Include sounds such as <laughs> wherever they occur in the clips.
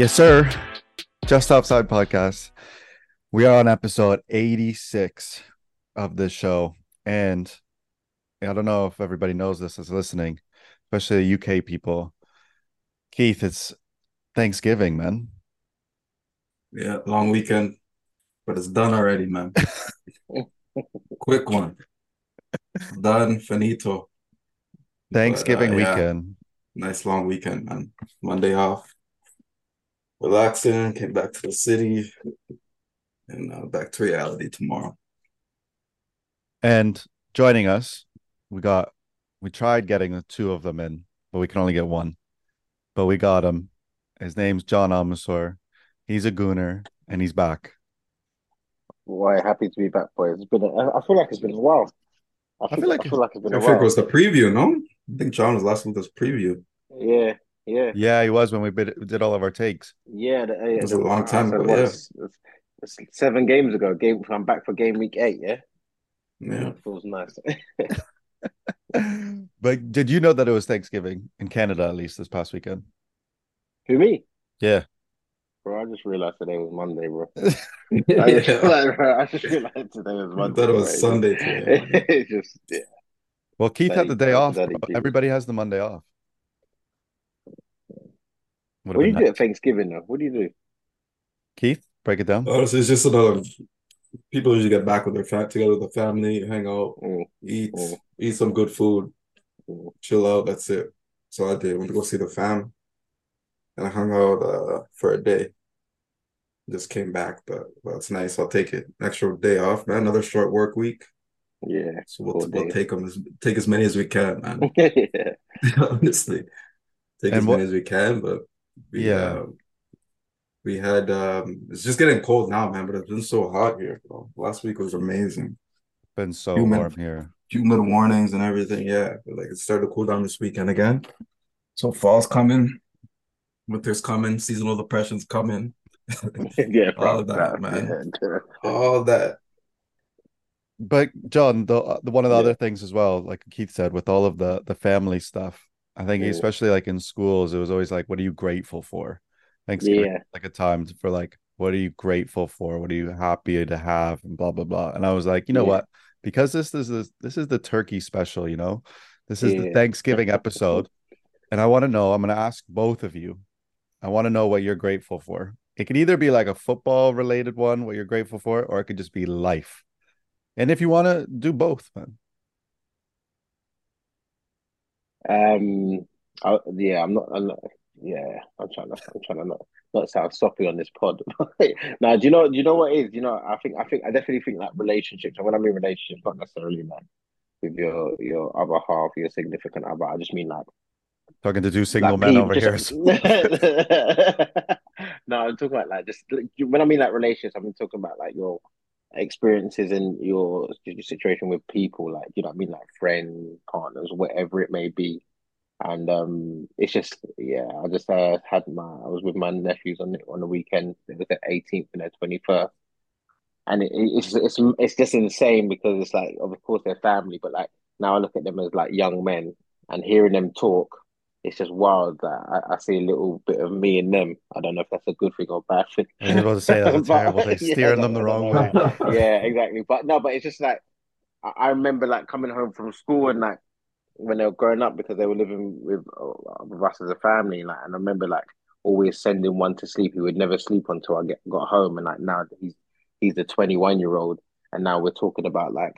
Yes, sir. Just Offside Podcast. We are on episode 86 of this show. And I don't know if everybody knows this is listening, especially the UK people. Keith, it's Thanksgiving, man. Yeah, long weekend, but it's done already, man. <laughs> Quick one. Done, finito. Thanksgiving But, uh, yeah, weekend. nice long weekend, man. Monday off. Relaxing, came back to the city, and uh, back to reality tomorrow. And joining us, we got, we tried getting the two of them in, but we can only get one. But we got him. His name's Jon Almasor. He's a gooner and he's back. Why happy to be back, boys. It's been. A, I I feel like it's been a while. I feel, feel like I feel like it's been I a think it was the preview, no? I think Jon was last week was preview. Yeah, yeah, Yeah, he was when we bid, did all of our takes. yeah. The, yeah It was the- a long time ago, yeah. it's- it's- it's seven games ago. Game. I'm back for game week eight. Yeah, Yeah. It feels nice. <laughs> but did you know that it was Thanksgiving in Canada at least this past weekend? Who me? Yeah. Bro, I just realized today was Monday, bro. <laughs> I just, Yeah. realized, bro, I just realized today was I Monday. thought it bro. was Sunday today. <laughs> just yeah. Well, Keith had the day off. bro. Everybody has the Monday off. Would What do you been do at Thanksgiving though? What do you do? Keith, break it down. Honestly, it's just another. People usually get back with their fam together with the family, hang out, Mm, eat, Mm. eat some good food, mm. chill out. That's it. So I did. Went to go see the fam, and I hung out uh, for a day. Just came back, but well, it's nice. I'll take it. Extra day off, man. Another short work week. Yeah. So we'll, we'll take them as take as many as we can, man. <laughs> yeah. <laughs> Honestly, take And as what- many as we can. But we, Yeah. uh, we had um, it's just getting cold now, man. But it's been so hot here. Bro. Last week was amazing. Been so Human- warm here. humid warnings and everything. Yeah, but like it started to cool down this weekend again. So fall's coming, winter's coming, seasonal depression's coming, <laughs> yeah, All of that, man. Yeah. <laughs> all that. But John, the, the one of the Yeah. other things as well, like Keith said, with all of the the family stuff, I think Yeah. especially like in schools, it was always like, what are you grateful for? Thanksgiving, Yeah. like a time for like, what are you grateful for? What are you happy to have? And blah blah blah. And I was like, you know Yeah. what? Because this is the this is the turkey special, you know, this is the Thanksgiving <laughs> episode, and I want to know. I'm going to ask both of you. I want to know what you're grateful for. It could either be like a football related one, what you're grateful for, or it could just be life. And if you want to do both, man. Um, I, yeah, I'm not, I'm not. Yeah, I'm trying to. I'm trying to not not sound soppy on this pod. <laughs> now, do you know? Do you know what it is? You know, I think. I think. I definitely think like relationships. And when I mean relationships, not necessarily like with your your other half, your significant other. I just mean like Talking to two single like men over here. <laughs> no, I'm talking about like just when I mean like relationships, I'm talking about like your experiences and your, situation with people, like you know I mean, like friends, partners, whatever it may be. And um, it's just yeah, I just uh, had my I was with my nephews on the, on the weekend. It was the 18th and the 21st, and it, it's it's it's just insane because it's like of course they're family, but like now I look at them as like young men and hearing them talk it's just wild that I, I see a little bit of me in them. I don't know if that's a good thing or bad thing. I was about to say that's a <laughs> terrible thing, yeah, steering them the wrong way. <laughs> yeah, exactly. But no, but it's just like I, I remember like coming home from school and like when they were growing up because they were living with uh, with us as a family, like and I remember like always sending one to sleep. He would never sleep until I get got home, and like now he's he's a twenty one year old, and now we're talking about like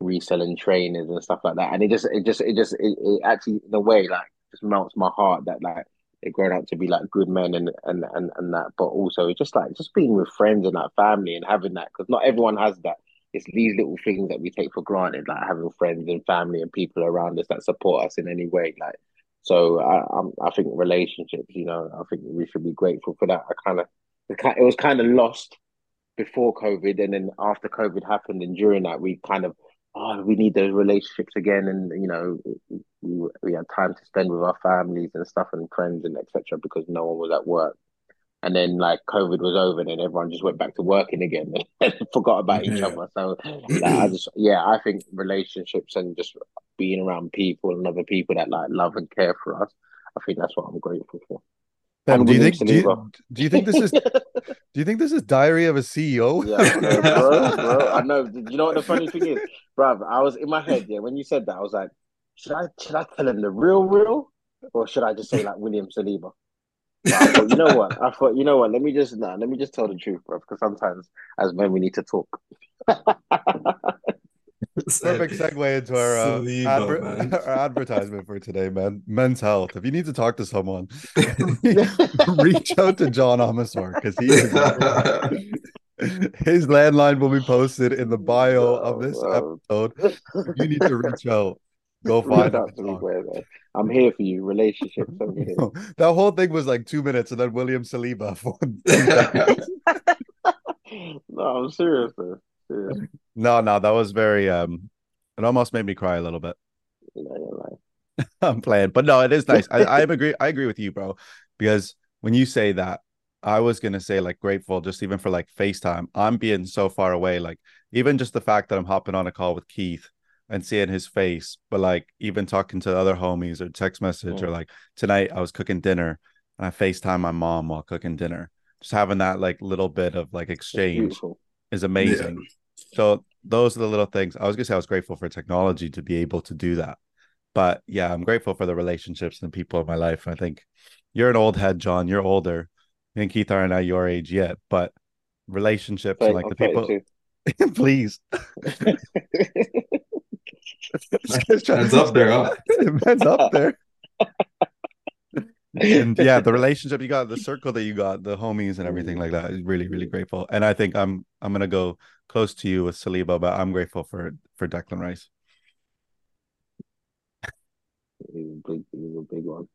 reselling trainers and stuff like that, and it just it just it just it, it actually in a way like just melts my heart that like they're growing up to be like good men and and and, and that, but also just like just being with friends and like family and having that because not everyone has that. It's these little things that we take for granted, like having friends and family and people around us that support us in any way. Like, so I, I'm, I think relationships, you know, I think we should be grateful for that. I kind of, it was kind of lost before COVID, and then after COVID happened, and during that, we kind of, oh, we need those relationships again, and you know, we we had time to spend with our families and stuff and friends and etc. because no one was at work. And then like COVID was over, and then everyone just went back to working again <laughs> and forgot about each Yeah. other. So like, I just yeah, I think relationships and just being around people and other people that like love and care for us. I think that's what I'm grateful for. Ben, And do you think do you, do you think this is do you think this is Diary of a CEO? Yeah, I know, bro, bro. I know. <laughs> You know what the funny thing is, bro? I was in my head, yeah. When you said that, I was like, should I should I tell him the real, real, or should I just say like William Saliba? Thought, you know what? I thought, you know what? Let me just nah, let me just tell the truth, bro. Because sometimes, as men, we need to talk. <laughs> Perfect segue into our, uh, Saliba, adver- <laughs> our advertisement for today, man. Men's health. If you need to talk to someone, <laughs> <laughs> reach out to Jon Amasor because he is his landline will be posted in the bio of this episode. You need to reach out, go find out to me, bro. I'm here for you. Relationships over here. That whole thing was like two minutes, and then William Saliba for no, I'm serious, bro. Serious. No, no, that was very um, it almost made me cry a little bit. You know, you're like, <laughs> I'm playing, but no, it is nice. I, I <laughs> agree. I agree with you, bro. Because when you say that, I was gonna say like grateful, just even for like FaceTime. I'm being so far away, like even just the fact that I'm hopping on a call with Keith and seeing his face, but like even talking to other homies or text message or Mm. like tonight I was cooking dinner and I FaceTime my mom while cooking dinner. Just having that like little bit of like exchange is amazing. So those are the little things. I was gonna say I was grateful for technology to be able to do that. But yeah, I'm grateful for the relationships and the people in my life. I think you're an old head, Jon. You're older. Me and Keith aren't at your age yet, but relationships and like I'm the people <laughs> please. <laughs> <laughs> Hands up there, huh? Hands up there. And <laughs> yeah, the relationship you got, the circle that you got, the homies and everything like that is really, really grateful. And I think I'm I'm gonna go close to you with Saliba, but I'm grateful for for Declan Rice. He's a big, he's a big one.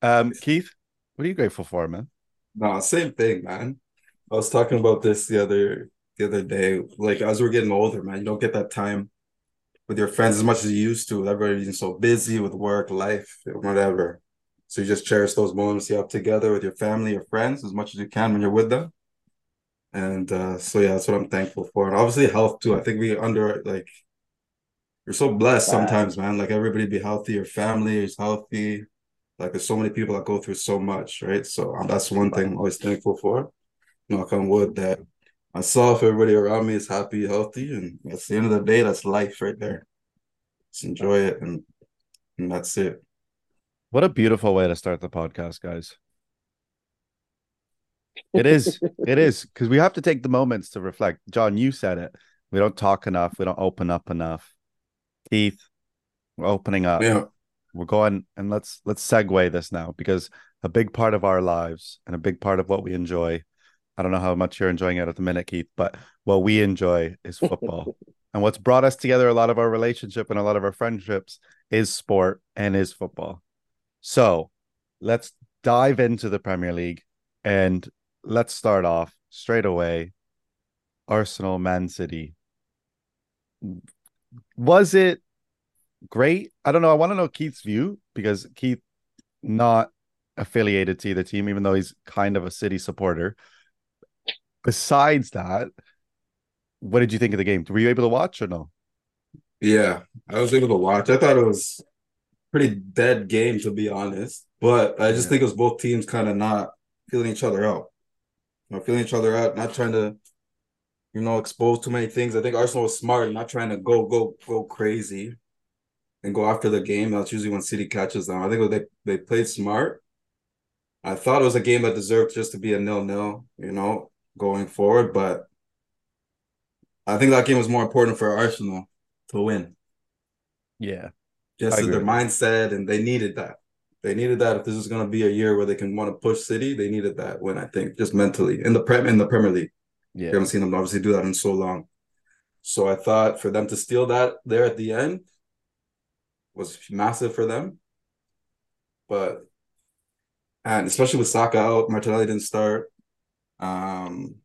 Um, Keith, what are you grateful for, man? No, same thing, man. I was talking about this the other the other day. Like as we're getting older, man, you don't get that time with your friends as much as you used to. Everybody's so busy with work, life, whatever. So you just cherish those moments you have together with your family, your friends, as much as you can when you're with them. And uh, so yeah, that's what I'm thankful for. And obviously health too. I think we under like you're so blessed Right. sometimes, man. Like everybody be healthy, your family is healthy. Like there's so many people that go through so much, right? So um, that's one thing I'm always thankful for. Knock on wood that myself, everybody around me is happy, healthy, and at the end of the day, that's life right there. Just enjoy it, and and that's it. What a beautiful way to start the podcast, guys. It is. <laughs> It is because we have to take the moments to reflect. Jon, you said it. We don't talk enough. We don't open up enough. Keith, we're opening up. Yeah, We're going and let's let's segue this now because a big part of our lives and a big part of what we enjoy. I don't know how much you're enjoying it at the minute, Keith, but what we enjoy is football. <laughs> and what's brought us together, a lot of our relationship and a lot of our friendships is sport and is football. So let's dive into the Premier League and let's start off straight away. Arsenal, Man City. Was it great? I don't know. I want to know Keith's view because Keith not affiliated to either team, even though he's kind of a City supporter. Besides that, what did you think of the game? Were you able to watch or no? yeah. I was able to watch. I thought it was pretty dead game to be honest, but I just Yeah. think it was both teams kind of not feeling each other out. You know, feeling each other out, not trying to, you know, expose too many things. I think Arsenal was smart, not trying to go go go crazy and go after the game. That's usually when City catches them. I think they they played smart. I thought it was a game that deserved just to be a nil-nil, you know, going forward, but I think that game was more important for Arsenal to win. Yeah. Just I their mindset, and they needed that. They needed that if this is going to be a year where they can want to push City. They needed that win, I think, just mentally in the prem in the Premier League. We Yeah. haven't seen them obviously do that in so long. So I thought for them to steal that there at the end was massive for them. But and especially with Saka out, Martinelli didn't start. Um,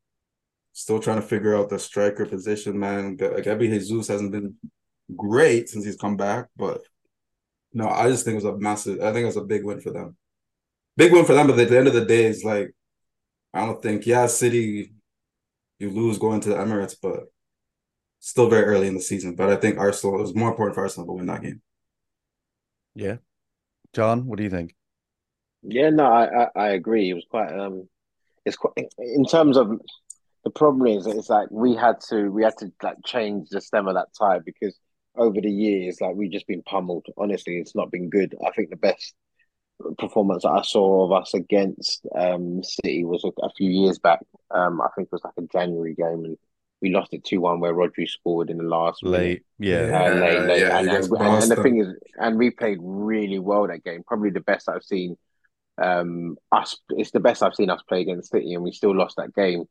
still trying to figure out the striker position, man. G- Gabi Jesus hasn't been great since he's come back, but no, I just think it was a massive. I think it was a big win for them. Big win for them, but at the end of the day, it's like I don't think. Yeah, City, you lose going to the Emirates, but still very early in the season. But I think Arsenal. It was more important for Arsenal to win that game. Yeah. Jon, what do you think? Yeah, no, I, I, I agree. It was quite um, it's quite in terms of the problem is it's like we had to we had to like change the stem of that tie because over the years like we've just been pummeled. Honestly, it's not been good. I think the best performance that I saw of us against um City was a, a few years back. Um, I think it was like a January game and we lost it two one where Rodri scored in the last minute. Late, yeah. Uh, late, Yeah, late, yeah, and, you and, and, and the thing is, and we played really well that game. Probably the best I've seen um us. It's the best I've seen us play against City, and we still lost that game.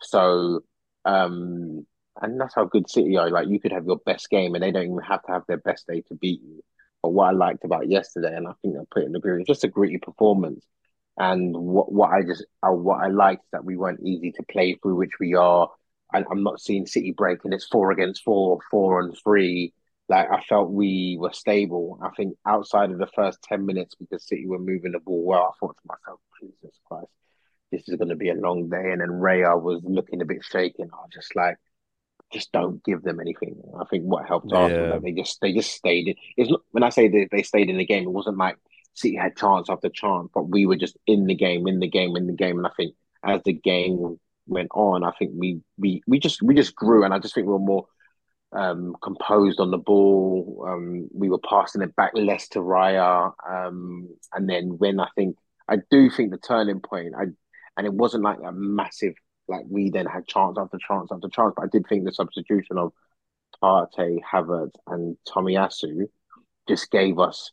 So, um, and that's how good City are. Like you could have your best game, and they don't even have to have their best day to beat you. But what I liked about yesterday, and I think I put it in the group, just a gritty performance. And what what I just uh, what I liked is that we weren't easy to play through, which we are. And I'm not seeing City breaking. It's four against four, four and three. Like I felt we were stable. I think outside of the first ten minutes, because City were moving the ball well, I thought to myself, Jesus Christ this is going to be a long day. And then Raya was looking a bit shaken. I was just like, just don't give them anything. I think what helped Arsenal Yeah. that they just they just stayed in. It's not when I say they, they stayed in the game, it wasn't like City had chance after chance, but we were just in the game, in the game, in the game. And I think as the game went on, I think we we we just we just grew, and I just think we were more um, composed on the ball. Um, we were passing it back less to Raya. Um, and then when I think, I do think the turning point, I, and it wasn't like a massive, like we then had chance after chance after chance, but I did think the substitution of Partey, Havertz, and Tomiyasu just gave us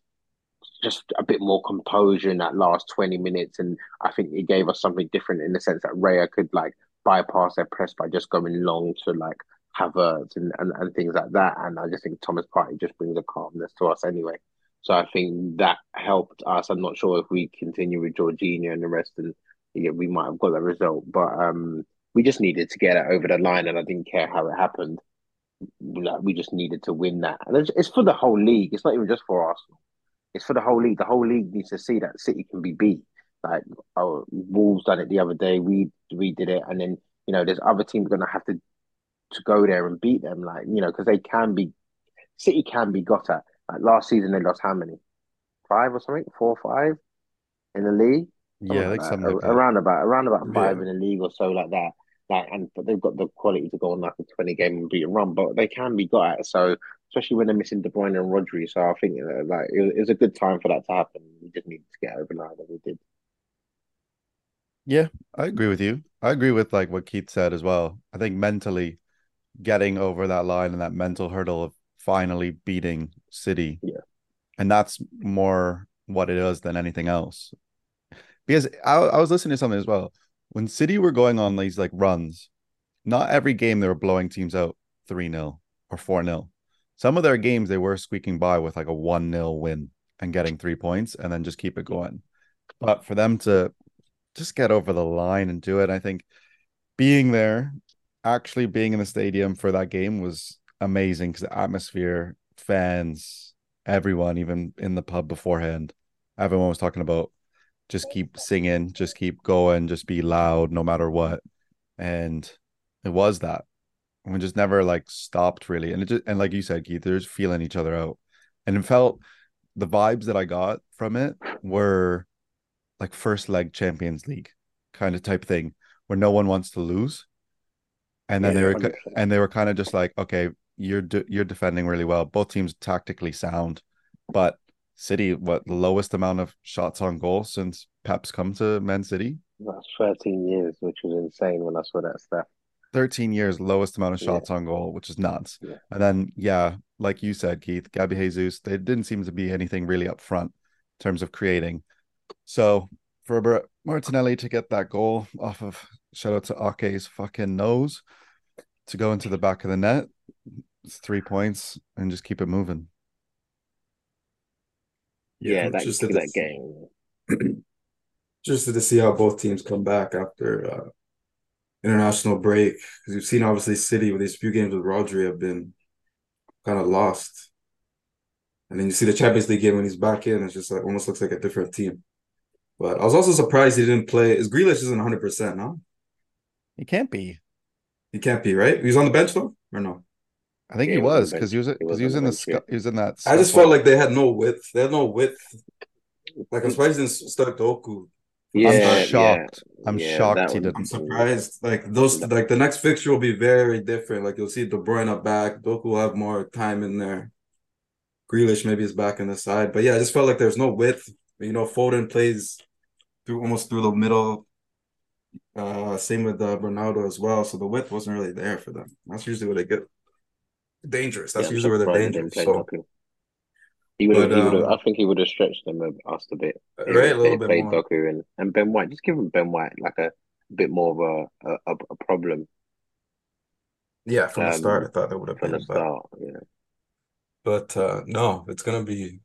just a bit more composure in that last 20 minutes. And I think it gave us something different in the sense that Raya could like bypass their press by just going long to like Havertz and, and, and things like that. And I just think Thomas Partey just brings a calmness to us anyway. So I think that helped us. I'm not sure if we continue with Jorginho and the rest, and yeah, we might have got that result. But um, we just needed to get it over the line, and I didn't care how it happened. Like, we just needed to win that, and it's, it's for the whole league. It's not even just for Arsenal. It's for the whole league. The whole league needs to see that City can be beat. Like our Wolves done it the other day. We we did it, and then you know there's other teams going to have to to go there and beat them. Like you know because they can be City can be got at. Like last season they lost how many? Five or something? Four or five in the league? Yeah, like that. something like. Around about around about five Yeah. in the league or so like that. Like and but they've got the quality to go on like a twenty game and beat and run, but they can be got at. So especially when they're missing De Bruyne and Rodri. So I think uh, like it, was- it was a good time for that to happen. We just needed to get over the line, and we did. Yeah, I agree with you. I agree with like what Keith said as well. I think mentally getting over that line and that mental hurdle of finally beating City. Yeah. And that's more what it is than anything else. Because I, I was listening to something as well. When City were going on these like runs, not every game they were blowing teams out 3 0 or 4 0. Some of their games they were squeaking by with like a 1 0 win and getting three points and then just keep it going. But for them to just get over the line and do it, I think being there, actually being in the stadium for that game was amazing because the atmosphere, fans, everyone, even in the pub beforehand, everyone was talking about just keep singing, just keep going, just be loud no matter what. And it was that. And we just never like stopped really. And it just and like you said, Keith, they're just feeling each other out. And it felt the vibes that I got from it were like first leg Champions League kind of type thing where no one wants to lose. And then Yeah, they were 100%. and they were kind of just like, okay, you're de- you're defending really well. Both teams tactically sound, but City, what the lowest amount of shots on goal since Pep's come to Man City? That's thirteen years, which was insane when I saw that stuff. 13 years, lowest amount of Yeah. shots on goal, which is nuts. Yeah. And then, yeah, like you said, Keith, Gabby Jesus, they didn't seem to be anything really up front in terms of creating. So for Martinelli to get that goal off of shout out to Ake's fucking nose to go into the back of the net, it's three points and just keep it moving. Yeah, that to that see- game. <clears throat> just to see how both teams come back after uh, international break because you've seen obviously City with these few games with Rodri have been kind of lost, and then you see the Champions League game when he's back in, it's just like almost looks like a different team. But I was also surprised he didn't play. Is Grealish isn't 100 percent no? He can't be. He can't be right. He was on the bench though, or no? I think Yeah, he he was on the was because he was bench. He because he was in the the bench, yeah. scu- he was in that. I just felt like they had no width. They had no width Like I'm surprised he didn't start Doku. Yeah, I'm yeah, shocked. I'm yeah, shocked he didn't. I'm surprised. Like those, like the next fixture will be very different. Like you'll see De Bruyne up back. Doku will have more time in there. Grealish maybe is back on the side, but yeah, I just felt like there's no width. You know, Foden plays through almost through the middle. Uh, same with uh, Bernardo as well. So the width wasn't really there for them. That's usually what they get dangerous. That's Yeah, usually where they're surprised he didn't dangerous. So He would have. He would have. um, I think he would have stretched them a, us a bit. right, a little bit played more. Doku and, and Ben White. Just give him Ben White like a bit more of a a, a problem Yeah, from the Um, start, I thought that would have from been, the but start. You know. but uh no, it's gonna be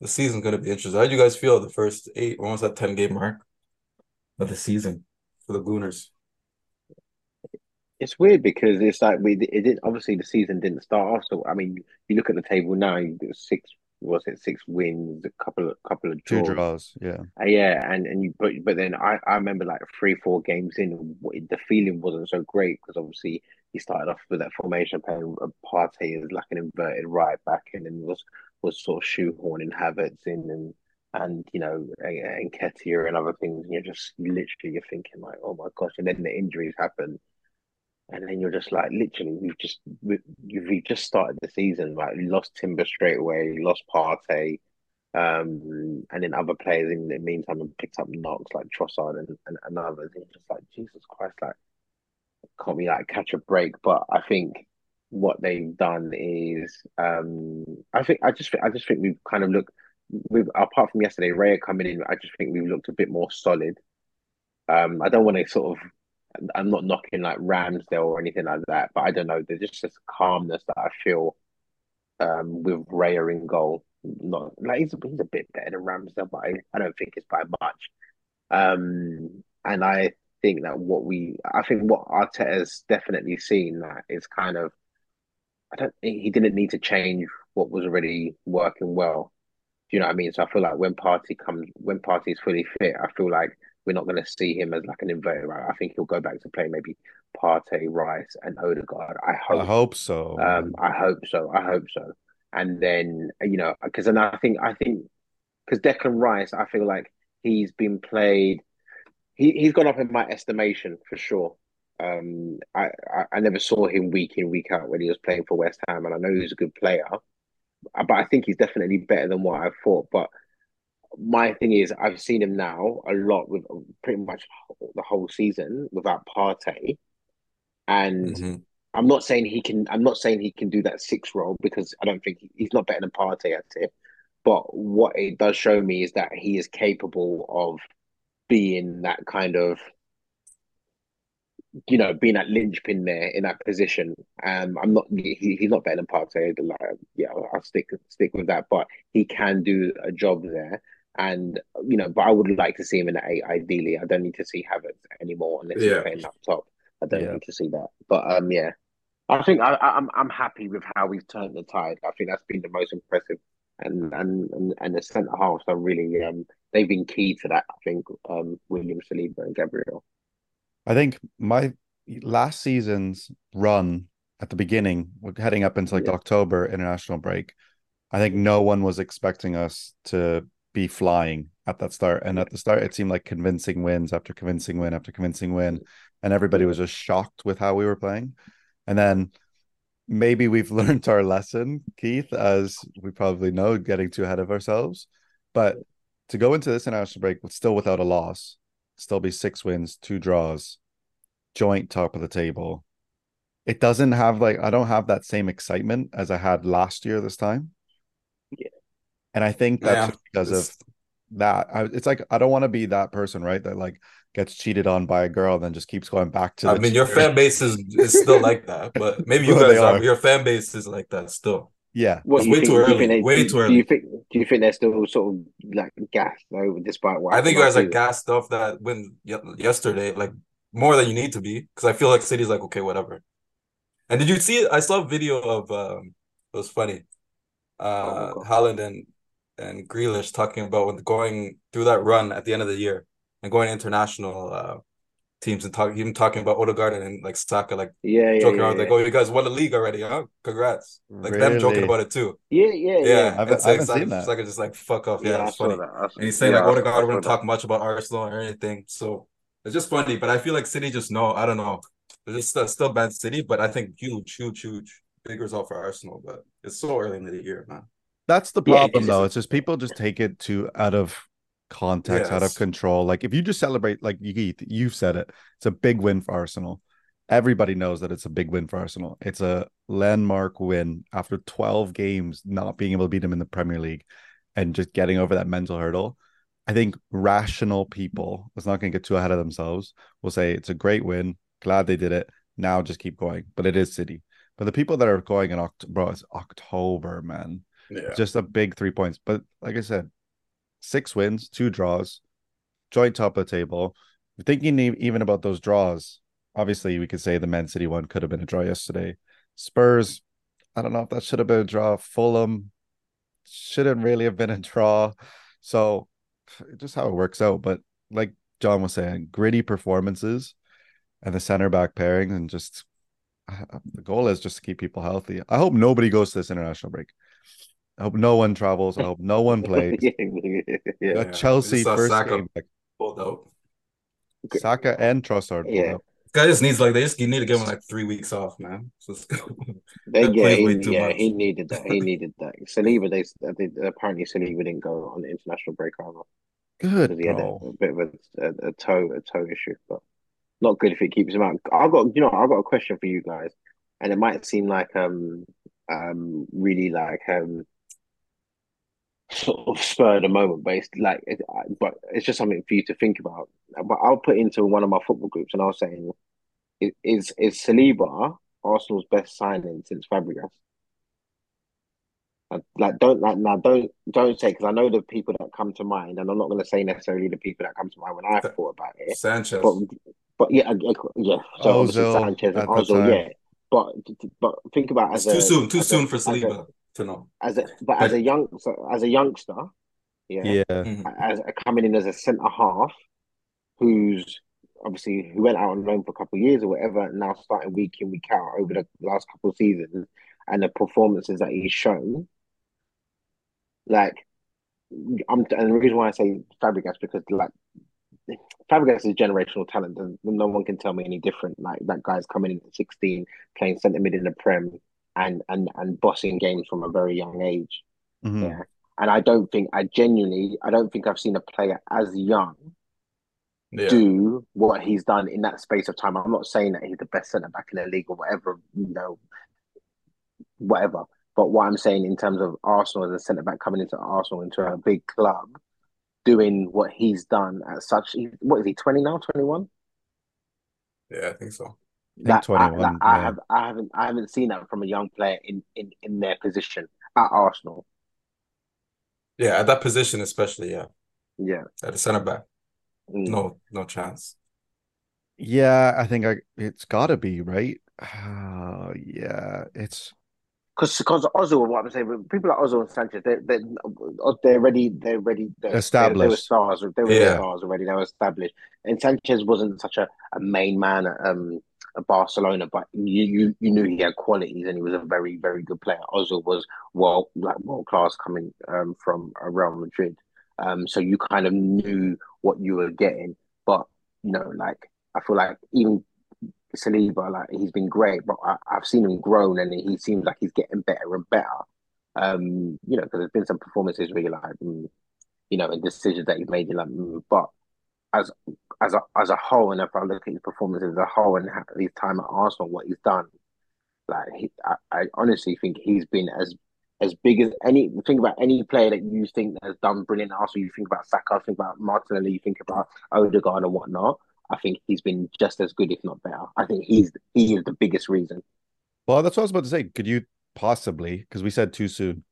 the season's gonna be interesting. How do you guys feel the first eight, almost at 10 game mark of the season for the Gooners? It's weird because it's like we it did obviously the season didn't start off. So I mean, you look at the table now. Six was it six wins, a couple of couple of Two draws. draws. Yeah. Uh, yeah, and and you but but then I I remember like three four games in, the feeling wasn't so great because obviously he started off with that formation playing a Partey as like an inverted right back, and then was was sort of shoehorning Havertz in and and you know and, and Ketia and other things, and you're just literally you're thinking like oh my gosh, and then the injuries happen. And then you're just like, literally, we've just we, we've just started the season. Like, we lost Timber straight away, lost Partey, um, and then other players in the meantime have picked up knocks like Trossard and, and, and others. And just like Jesus Christ, like can't we like catch a break? But I think what they've done is, um, I think I just I just think we've kind of looked. We've apart from yesterday, Raya coming in, I just think we've looked a bit more solid. Um, I don't want to sort of. I'm not knocking like Ramsdale or anything like that, but I don't know. There's just this calmness that I feel um, with Raya in goal. Not like he's he's a bit better than Ramsdale, but I, I don't think it's by much. Um, and I think that what we, I think what Arteta's definitely seen that is kind of, I don't he didn't need to change what was already working well. Do you know what I mean? So I feel like when Partey comes, when Partey is fully fit, I feel like we're not going to see him as like an inverted right. I think he'll go back to play maybe Partey, Rice, and Odegaard. I hope. I hope so. Um, I hope so. I hope so. And then you know, because then I think I think because Declan Rice, I feel like he's been played. He he's gone up in my estimation for sure. Um, I, I I never saw him week in week out when he was playing for West Ham, and I know he's a good player. But I think he's definitely better than what I thought. But my thing is, I've seen him now a lot with pretty much the whole season without Partey, and Mhm. I'm not saying he can. I'm not saying he can do that six role because I don't think he, he's not better than Partey at it. But what it does show me is that he is capable of being that kind of, you know, being that linchpin there in that position. Um, I'm not. He, he's not better than Partey. Like, yeah, I'll, I'll stick stick with that. But he can do a job there. And you know, but I would like to see him in the eight. Ideally, I don't need to see Havertz anymore unless Yeah. he's playing up top. I don't Yeah. need to see that. But um, yeah, I think I, I- I'm I'm happy with how we've turned the tide. I think that's been the most impressive, and and and, and the centre halves are really um they've been key to that. I think um William Saliba and Gabriel. I think my last season's run at the beginning, heading up into like Yeah. October international break, I think no one was expecting us to be flying at that start. And at the start, it seemed like convincing wins after convincing win after convincing win. Mm-hmm. And everybody was just shocked with how we were playing. And then maybe we've <laughs> learned our lesson, Keith, as we probably know, getting too ahead of ourselves. But to go into this international break with still without a loss, still be six wins, two draws, joint top of the table. It doesn't have like I don't have that same excitement as I had last year this time. Yeah. And I think that's Yeah, because it's- of that. I, it's like I don't want to be that person, right? That like gets cheated on by a girl and then just keeps going back to I the mean, your fan base is, is still like that, but <laughs> maybe you Well, guys are. are. Your fan base is like that still. Yeah. What It's way think, too do early, think they- way do, too Do you early. think do you think they're still sort of like gassed over despite what? I think you happened guys are last gassed off that win ye- yesterday, like more than you need to be, because I feel like City's like okay, whatever. And did you see? I saw a video of um, it was funny. Uh, Oh, Haaland and and Grealish talking about when going through that run at the end of the year and going international uh teams and talking even talking about Odegaard and like Saka, like Yeah, yeah, joking yeah, around, like, yeah. "Oh, you guys won the league already, huh? Congrats!" Like them joking about it too. yeah, yeah, Yeah, yeah. I've- and I haven't Saka- seen that. Saka just like fuck off. Yeah, Yeah, it's funny. that. And he's saying yeah, like Odegaard I saw wouldn't talk much about Arsenal or anything. So it's just funny. But I feel like City just know. I don't know. They're just still, still bad City, but I think huge, huge, huge big result for Arsenal. But it's so early in the year, man. That's the Yeah, problem, it's though. just- It's just people just take it to out of context, out of control. Like if you just celebrate, like you, you've said it, it's a big win for Arsenal. Everybody knows that it's a big win for Arsenal. It's a landmark win after 12 games not being able to beat them in the Premier League and just getting over that mental hurdle. I think rational people, let's not going to get too ahead of themselves, will say it's a great win. Glad they did it. Now just keep going. But it is City. But the people that are going in October, bro, it's October, man Yeah. just a big three points. But like I said, six wins, two draws, joint top of the table. Thinking even about those draws, obviously we could say the Man City one could have been a draw yesterday. Spurs, I don't know if that should have been a draw. Fulham shouldn't really have been a draw. So just how it works out. But like Jon was saying, gritty performances and the center back pairing and just <sighs> the goal is just to keep people healthy. I hope nobody goes to this international break. I hope no one travels. I hope no one <laughs> plays. yeah, yeah. Yeah. Chelsea Just first Saka game, like pulled out. Saka and Trossard. Yeah. out. Guy just needs like they just need to give him like three weeks off, man. <laughs> So it's- They, That yeah, way he, too yeah, much. he needed that. He <laughs> needed that. Saliba, they, they apparently Saliba didn't go on the international break either Good, because he had a, a bit of a, a, a toe a toe issue, but not good if it keeps him out. I got you know I got a question for you guys, and it might seem like um um really like um sort of spur of the moment, but it's like it, I- but it's just something for you to think about. But I'll put into one of my football groups, and I was saying, is is Saliba Arsenal's best signing since Fabregas? Like, like don't like now don't don't say because I know the people that come to mind, and I'm not going to say necessarily the people that come to mind when I thought about it. Sanchez. But but yeah, I- I- yeah. So Ozil Sanchez and Ozil, yeah. But but think about It's as too a soon. Too as a- soon for Saliba to know. As a but as a young as a youngster, yeah, Yeah. Mhm. as coming in as a centre half, who's obviously who went out on loan for a couple of years or whatever, and now starting week in week out over the last couple of seasons, and the performances that he's shown, like I'm and the reason why I say Fabregas because like Fabregas is generational talent, and no one can tell me any different. Like that guy's coming in at 16, playing centre mid in the Prem, and and and bossing games from a very young age. Mhm. Yeah. And I don't think I genuinely I don't think I've seen a player as young Yeah. do what he's done in that space of time. I'm not saying that he's the best centre back in the league or whatever, you know, whatever. But what I'm saying in terms of Arsenal as a centre back coming into Arsenal into a big club, doing what he's done at such what is he 20 now, 21? Yeah, I think so. Think That, I, 21, that I have I haven't I haven't seen that from a young player in, in, in their position at Arsenal. Yeah, at that position especially, yeah. Yeah. At the center back. Mm. No, no chance. Yeah, I think I it's gotta be, right? Uh, yeah, it's Because because Ozil, what I'm saying, people like Ozil and Sanchez, they they they're ready. They're ready. They're, They, they were stars. They were Yeah. stars already. They were established. And Sanchez wasn't such a, a main man at um at Barcelona, but you, you you knew he had qualities and he was a very very good player. Ozil was well like world class coming um from uh, Real Madrid. Um, so you kind of knew what you were getting. But you know, like I feel like even Saliba, like he's been great, but I, I've seen him grown, and he seems like he's getting better and better. Um, you know, because there's been some performances where you're like, mm, you know, and decisions that he's made, you're like, mm, but as as a as a whole, and if I look at his performances as a whole and his time at Arsenal, what he's done, like he, I, I honestly think he's been as as big as any. Think about any player that you think has done brilliant Arsenal. You think about Saka, think about Martinelli, you think about Odegaard and whatnot. I think he's been just as good, if not better. I think he's he is the biggest reason. well, that's what I was about to say. Could you possibly, because we said too soon,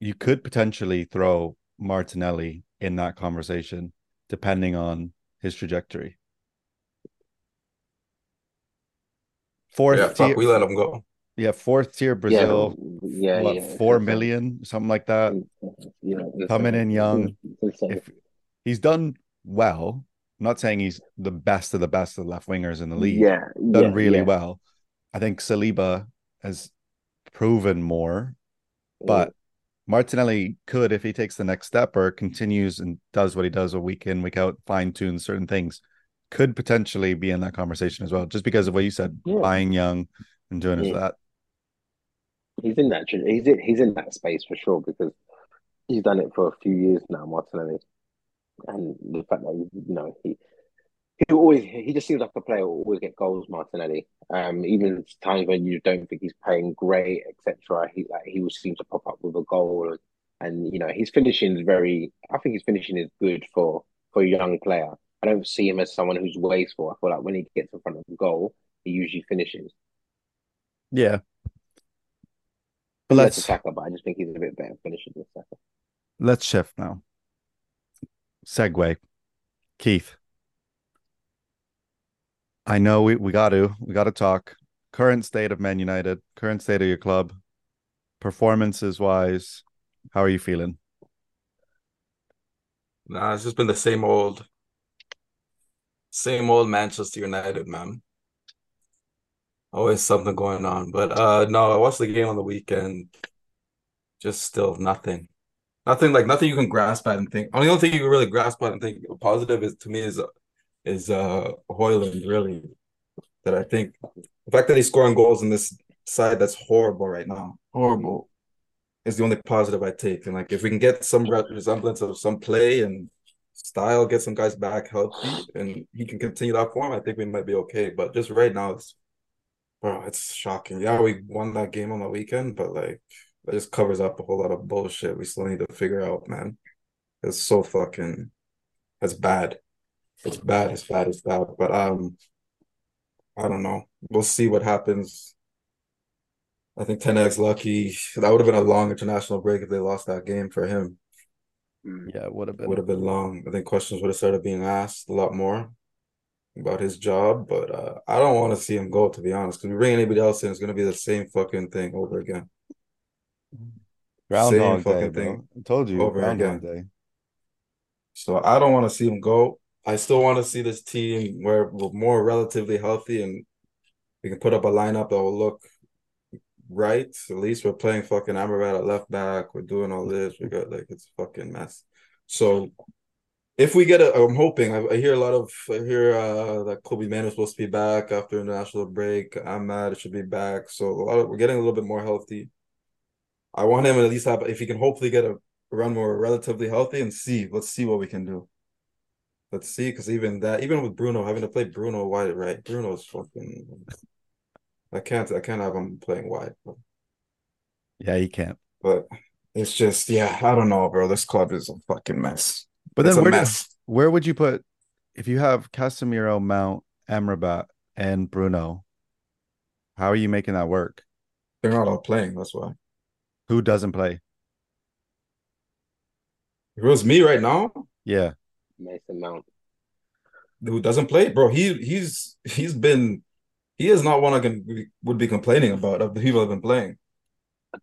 you could potentially throw Martinelli in that conversation, depending on his trajectory. Fourth Yeah, tier, fuck, we let him go. yeah, fourth tier Brazil, yeah, what, yeah, four it's- million, something like that. You know, it's- Coming in young. If he's done well, I'm not saying he's the best of the best of the left wingers in the league. Yeah, done yeah, really yeah. well. I think Saliba has proven more, but Martinelli could, if he takes the next step or continues and does what he does a week in, week out, fine tunes certain things, could potentially be in that conversation as well, just because of what you said, Yeah. buying young and doing Yeah. that. he's in that he's in, he's in that space for sure because he's done it for a few years now, Martinelli, and the fact that you know he he always he just seems like a player who will always get goals, Martinelli. Um, even times when you don't think he's playing great, etc. He like he will seem to pop up with a goal, and you know his finishing is very. I think his finishing is good for for a young player. I don't see him as someone who's wasteful. I feel like when he gets in front of the goal, he usually finishes. Yeah. But let's Saka, but I just think he's a bit better finisher than Saka. let's shift now. Segue, Keith. I know we, we got to we got to talk current state of Man United, current state of your club, performances wise. How are you feeling? Nah, it's just been the same old, same old Manchester United, man. Always something going on. But uh no, I watched the game on the weekend. Just still nothing. Nothing like nothing you can grasp at and think. Only only thing you can really grasp at and think positive is to me is is uh Hojlund really. That I think the fact that he's scoring goals in this side that's horrible right now, horrible, is the only positive I take. And like if we can get some re- resemblance of some play and style, get some guys back healthy, and he can continue that form, I think we might be okay. But just right now, it's bro, it's shocking. Yeah, we won that game on the weekend, but like that just covers up a whole lot of bullshit we still need to figure out, man. It's so fucking That's bad. It's bad, it's bad, it's bad. But um I don't know. We'll see what happens. I think Ten Hag's lucky. That would have been a long international break if they lost that game for him. Yeah, it would have been. Would have been long. I think questions would have started being asked a lot more about his job, but uh, I don't want to see him go, to be honest. Because we bring anybody else in, it's going to be the same fucking thing over again. Groundhog Same fucking bro. thing I told you, over Groundhog again. Day. So I don't want to see him go. I still want to see this team where we're more relatively healthy and we can put up a lineup that will look right. At least we're playing fucking Amrabat at left back. We're doing all this. We got like it's fucking mess. So if we get a, I'm hoping. I, I hear a lot of. I hear uh, that Kobbie Mainoo is supposed to be back after international break. I'm mad. It should be back. So a lot of, we're getting a little bit more healthy. I want him at least have if he can hopefully get a run more relatively healthy and see. Let's see what we can do. Let's see, because even that, even with Bruno having to play Bruno wide right, Bruno's fucking. I can't. I can't have him playing wide. But, Yeah, you can't. but it's just, yeah. I don't know, bro. This club is a fucking mess. But it's then where, do- where would you put if you have Casemiro, Mount, Amrabat, and Bruno? How are you making that work? They're not all playing. That's why. Who doesn't play? If it was me right now, Yeah. Mason Mount. who doesn't play, bro, he he's he's been he is not one I can would be complaining about of the people have been playing.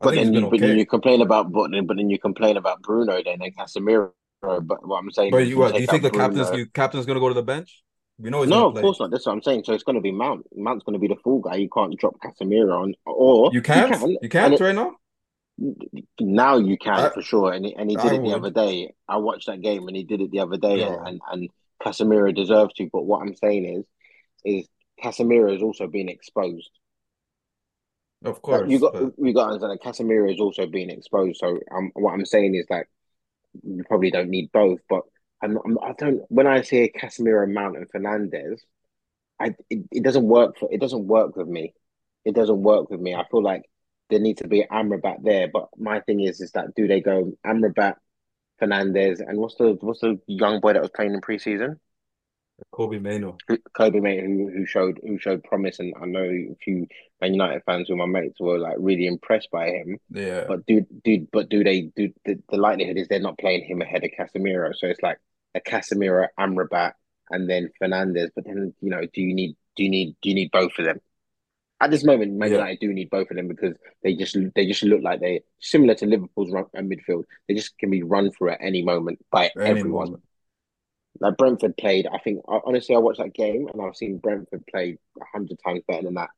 But then, you, been but then you complain about but then, but then you complain about Bruno then and Casemiro. But what I'm saying, But you what? Do you think the Bruno- captain's you, captain's gonna go to the bench? We know No, of play. course not. That's what I'm saying. So it's going to be Mount. Mount's going to be the full guy. You can't drop Casemiro on, or You can't. can, You, can't it- right now. Now you can I- for sure. And he, and he did I it the would. other day. I watched that game and he did it the other day. No. And, and Casemiro deserves to. But what I'm saying is, is Casemiro is also being exposed. Of Like, course. you got but you got to understand that Casemiro is also being exposed. So um, what I'm saying is that you probably don't need both. But I'm, I'm I don't when I say Casemiro, Mount, and Fernandes, I it, it doesn't work for it doesn't work with me. It doesn't work with me. I feel like there needs to be Amrabat there. But my thing is is that do they go Amrabat, Fernandes, and what's the what's the young boy that was playing in preseason? Kobbie Mainoo. Kobe mate who who showed who showed promise, and I know a few Man United fans who my mates were like really impressed by him. Yeah. But do do but do they do the, the likelihood is they're not playing him ahead of Casemiro, so it's like a Casemiro, Amrabat, and then Fernandes. But then you know, do you need do you need do you need both of them? At this moment, Man Yeah. United do need both of them because they just they just look like they similar to Liverpool's run, uh, midfield. They just can be run through at any moment by Any everyone. moment. Like Brentford played, I think honestly, I watched that game and I've seen Brentford play a hundred times better than that.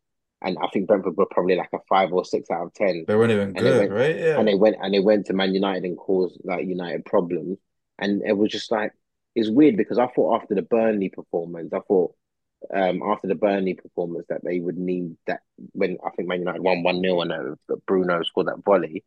And I think Brentford were probably like a five or six out of ten. They weren't even And good, went- right? Yeah. And they went and they went to Man United and caused like United problems. And it was just like it's weird because I thought after the Burnley performance, I thought um after the Burnley performance that they would need that when I think Man United won one 0 and uh, Bruno scored that volley.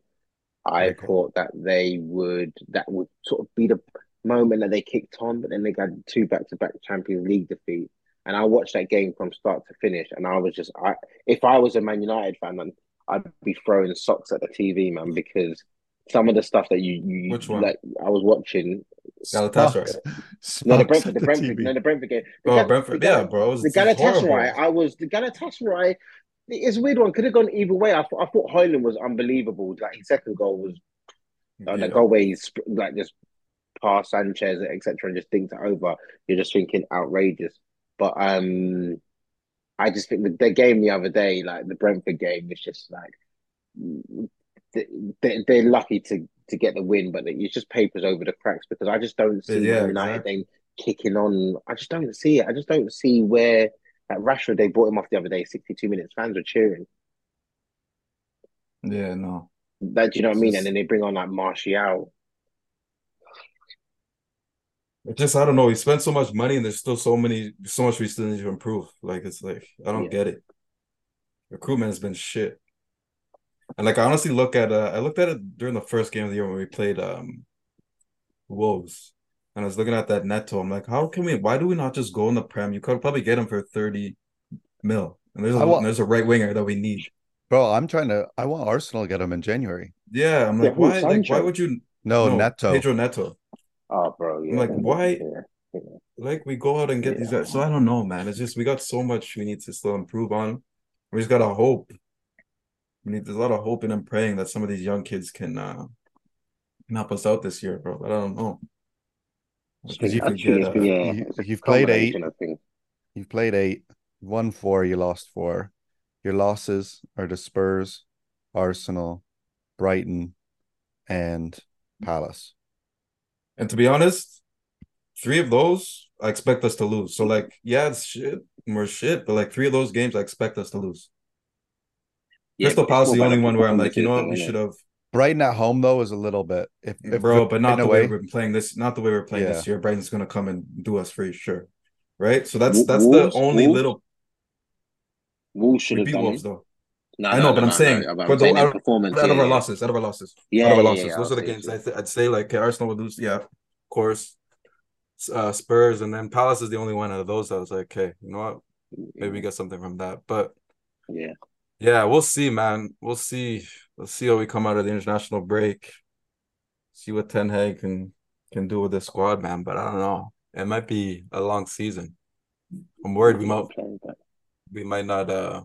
I Okay. thought that they would that would sort of be the moment that they kicked on, but then they got two back to back Champions League defeats. And I watched that game from start to finish, and I was just I if I was a Man United fan, then I'd be throwing socks at the TV, man, because some of the stuff that you you Which one? like I was watching. Galatasaray. Smokes No, the at Brentford, the the Brentford, TV. no, the Brentford game. The Oh, Gal- Brentford. the Gal- Yeah, bro. It was the it's Galatasaray, horrible. I was the Galatasaray. It's a weird one. Could have gone either way. I thought I thought Hojlund was unbelievable. Like his second goal was uh, Yeah. the goal where he's like just past Sanchez, etc., and just thinks it over. You're just thinking outrageous. But um, I just think the, the game the other day, like the Brentford game, was just like they, they, they're lucky to to get the win, but it's just papers over the cracks because I just don't see Yeah, United exactly. then kicking on. I just don't see it. I just don't see where. Like Rashford, they brought him off the other day, 62 minutes. Fans were cheering. Yeah, no. That, do you know what I mean? just- And then they bring on like Martial. It just I don't know. We spent so much money and there's still so many so much we still need to improve. Like it's like I don't Yeah. get it. Recruitment has been shit. And like I honestly look at uh I looked at it during the first game of the year when we played um Wolves. And I was looking at that Neto. I'm like, how can we why do we not just go in the Prem? You could probably get him for 30 mil. And there's a I want- there's a right winger that we need. Bro, I'm trying to. I want Arsenal to get him in January. Yeah, I'm like, who, why like why would you No, no, Neto. Pedro Neto. Oh, bro. Yeah. like, why- Yeah. yeah. like we go out and get these guys. So I don't know, man. It's just we got so much we need to still improve on. We just gotta hope. We need there's a lot of hoping and praying that some of these young kids can uh can help us out this year, bro. But I don't know. Because you could get, uh, been, yeah, you, you've played eight. combination of. You've played eight, won four, you lost four. Your losses are to Spurs, Arsenal, Brighton, and Palace. and to be honest, three of those I expect us to lose. So like, yeah, it's shit. We're shit, but like three of those games I expect us to lose. Yeah, Crystal Palace is the only one where I'm like, you know what, we should have Brighton at home though is a little bit if, if bro, but not the way way. we're playing this, not the way we're playing this year. Brighton's gonna come and do us free, sure. Right? So that's that's Wolves- the only Wolves little Wolves should have beat done Wolves them. though. No, I know, no, but I'm saying, no, but but I'm saying the- in out- performance. Out of our yeah. losses, out of our losses. Yeah, out of our losses. yeah, Those are the games. I th- I'd say like okay, Arsenal would lose, yeah, of course. Uh, Spurs and then Palace is the only one out of those. I was like, okay, you know what? Maybe we get something from that. But Yeah. Yeah, we'll see, man. We'll see. We'll see how we come out of the international break. See what Ten Hag can can do with this squad, man. But I don't know. It might be a long season. I'm worried we might we might not uh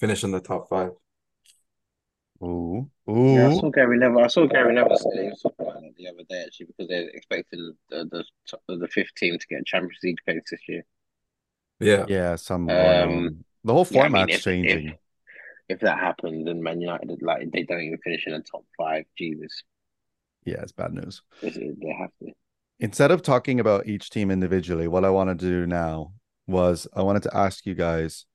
finish in the top five. Ooh, Yeah, I saw Gary Neville. I saw Gary Neville say something like that the other day actually because they're expecting the the the fifth team to get Champions League place this year. Yeah. Yeah, some Um. The whole yeah, I mean, format's if- if- changing. If that happens, then Man United like they don't even finish in the top five. Jesus, Yeah, it's bad news. It's- they have to. Instead of talking about each team individually, what I wanted to do now was I wanted to ask you guys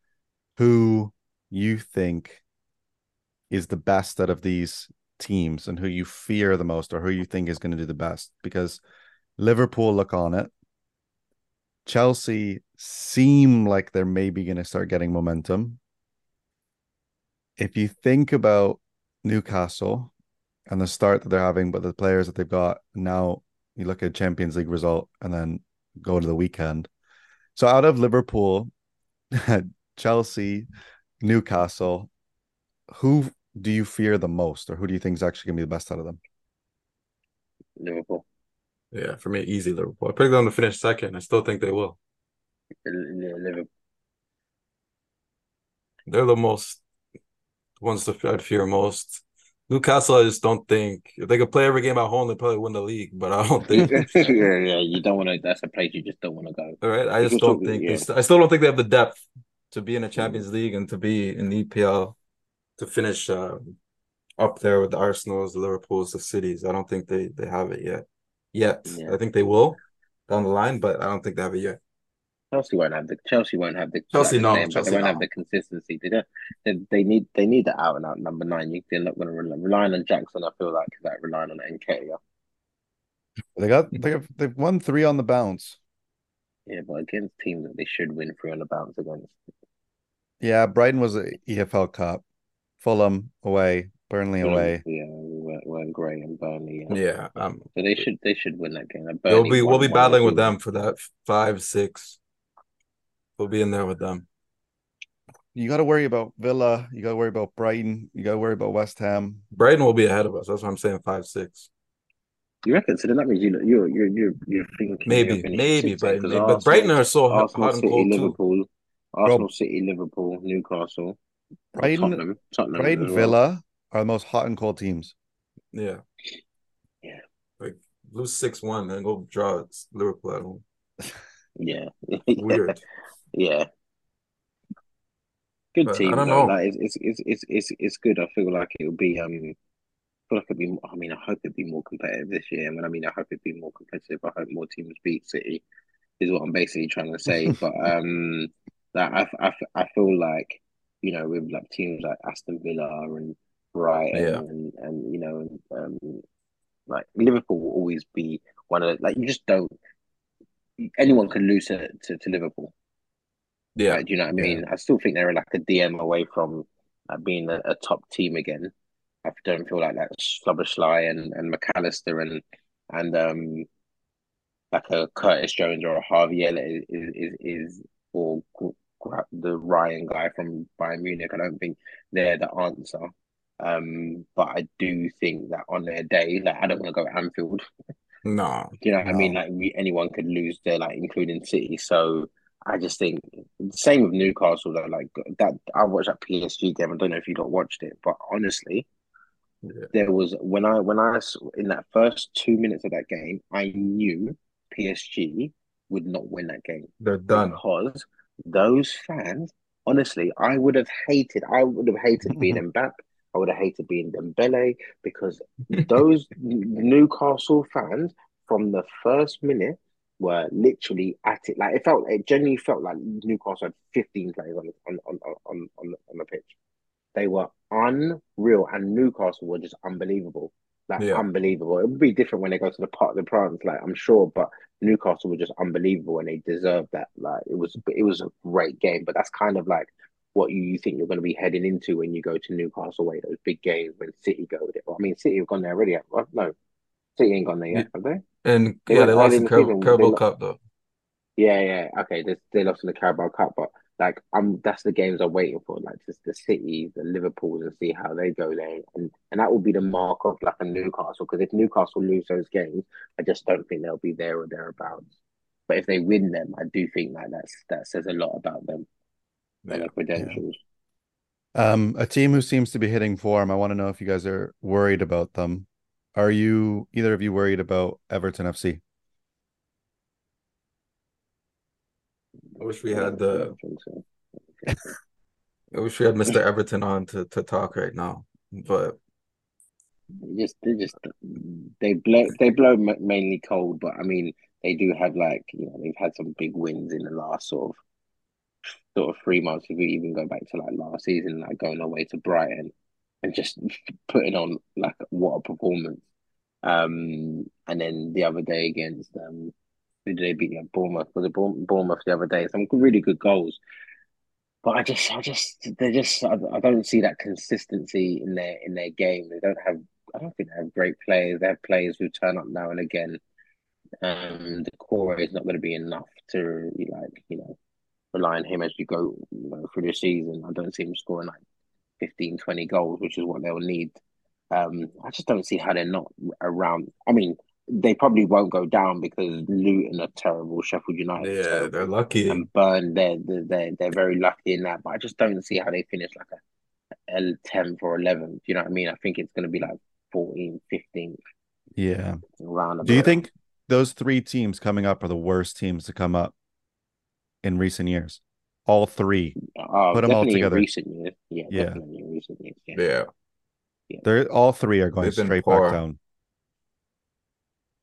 who you think is the best out of these teams and who you fear the most or who you think is going to do the best because Liverpool look on it. Chelsea seem like they're maybe going to start getting momentum. If you think about Newcastle and the start that they're having, but the players that they've got now, you look at Champions League result and then go to the weekend. So out of Liverpool, <laughs> Chelsea, Newcastle, who do you fear the most, or who do you think is actually going to be the best out of them? Liverpool. Yeah, for me, easy Liverpool. I picked them to finish second. I still think they will. Liverpool. They're the most ones to I'd fear most. Newcastle, I just don't think if they could play every game at home, they probably win the league. But I don't think. <laughs> yeah, yeah. You don't want to. That's a place you just don't want to go. all right, I just don't think they. I still don't think they have the depth to be in a Champions League and to be in the EPL to finish uh, up there with the Arsenal's, the Liverpool's, the cities. I don't think they they have it yet. Yet, Yeah. I think they will. down the line, but I don't think they have it yet. Chelsea won't have the Chelsea won't have the Chelsea, like, no, the name, Chelsea, they won't no. have the consistency. They don't. They, they need they need the out and out number nine. You, they're not going to rely, relying on Jackson. I feel like is like relying on Nketiah. They got they have, they've won three on the bounce. Yeah, but against teams that they should win three on the bounce against. Yeah, Brighton was a EFL Cup. Fulham away, Burnley away. Yeah, we weren't, weren't great and Burnley. Yeah. Yeah, um, So they should they should win that game. And we'll be we'll be battling with them for that five six. We'll be in there with them. You got to worry about Villa. You got to worry about Brighton. You got to worry about West Ham. Brighton will be ahead of us. That's what I'm saying. Five six. You reckon? So then that means you you're you're you're, you're thinking Maybe you're maybe sixth? Brighton, 'Cause maybe. but Arsenal- Brighton are so hot, Arsenal, hot and City, cold too. Liverpool, Arsenal, City, Liverpool, Newcastle, Brighton, Tottenham, Tottenham, Brighton, well. Villa are the most hot and cold teams. Yeah. Yeah. Like lose six one, then go draw Liverpool at home. <laughs> Yeah, Weird. <laughs> yeah. Good But I team, don't though. know. Like it's, it's it's it's it's good. I feel like it'll be um. I feel like it'll be. I mean, I hope it'll be more competitive this year. And when I mean I hope it'll be more competitive, I hope more teams beat City. Is what I'm basically trying to say. <laughs> but um, that I, I I feel like you know with like teams like Aston Villa and Brighton Yeah. and and you know um like Liverpool will always be one of the, like you just don't. Anyone can lose to, to, to Liverpool. Yeah. Like, do you know what I Yeah. mean? I still think they're like a DM away from like, being a, a top team again. I don't feel like that Szoboszlai and, and Mac Allister and and um like a Curtis Jones or a Harvey Elliott is is, is or the Ryan guy from Bayern Munich. I don't think they're the answer. Um, but I do think that on their day, like I don't want to go Anfield. No. <laughs> You know what I mean? Like we, anyone could lose there, like including City. So I just think same with Newcastle though. Like that, I watched that PSG game. I don't know if you lot watched it, but honestly, Yeah. there was when I when I in that first two minutes of that game, I knew PSG would not win that game They're done. because those fans. Honestly, I would have hated. I would have hated <laughs> being Mbappe. I would have hated being Dembele because those <laughs> Newcastle fans from the first minute were literally at it. Like it felt, it genuinely felt like Newcastle had 15 players on on on on on, on the pitch. They were unreal, and Newcastle were just unbelievable. Like Yeah. unbelievable. It would be different when they go to the Parc des Princes, like I'm sure, but Newcastle were just unbelievable, and they deserved that. Like it was, it was a great game. But that's kind of like what you, you think you're going to be heading into when you go to Newcastle away, those big games when City go with there. I mean, City have gone there already. No, City ain't gone there yet, have they? And They yeah, they lost the in the Car- Carabao They Cup though. Yeah, yeah. Okay, they, they lost in the Carabao Cup, but like I'm that's the games I'm waiting for, like just the City, the Liverpools, and see how they go there, and and that will be the mark of like a Newcastle. Because if Newcastle lose those games, I just don't think they'll be there or thereabouts. But if they win them, I do think like that's that says a lot about them and Yeah. their credentials. Um, a team who seems to be hitting form. I want to know if you guys are worried about them. Are you either of you worried about Everton FC? I wish we had the I don't think so. I don't think so. I wish we had Mr. Everton on to, to talk right now. But They just they just they blow they blow mainly cold, but I mean they do have like you know they've had some big wins in the last sort of sort of three months. If we even go back to like last season, like going away to Brighton and just <laughs> putting on like what a performance. Um, and then the other day against um, who did they beat? Yeah, Bournemouth was it Bournemouth the other day? Some really good goals. But I just, I just, they just, I, I don't see that consistency in their in their game. They don't have, I don't think they have great players. They have players who turn up now and again. Um, the core is not going to be enough to like, you know, rely on him as you go you know, through the season. I don't see him scoring like 15, 20 goals, which is what they'll need. Um, I just don't see how they're not around. I mean, they probably won't go down because Luton are terrible, Sheffield United yeah, terrible they're lucky. and Burn, they're, they're they're very lucky in that. But I just don't see how they finish like a, a 10th or 11th. You know what I mean? I think it's going to be like 14th, 15th, Yeah. around. Do you think those three teams coming up are the worst teams to come up in recent years? All three. Put them all together? Recent years, yeah, Yeah. definitely in recent years. Yeah. Yeah. They're all three are going They've straight poor. back down.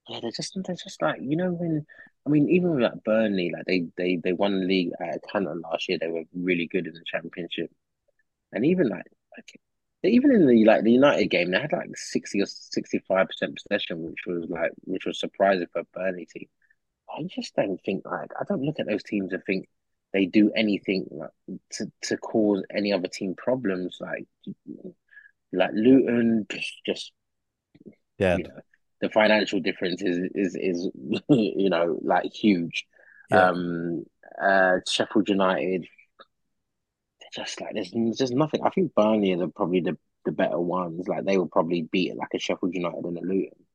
yeah, they're just they're just like you know when I mean even with like Burnley, like they they they won the league at Canton last year. They were really good in the championship, and even like like even in the like the United game, they had like sixty or sixty five percent possession, which was like which was surprising for a Burnley team. I just don't think like I don't look at those teams and think they do anything like, to to cause any other team problems. Like like Luton, just just Yeah, you know, the financial difference is is is <laughs> you know like huge. Yeah. Um, uh, Sheffield United, they're just like there's there's nothing. I think Burnley are the, probably the the better ones. Like they will probably beat like a Sheffield United and a Luton,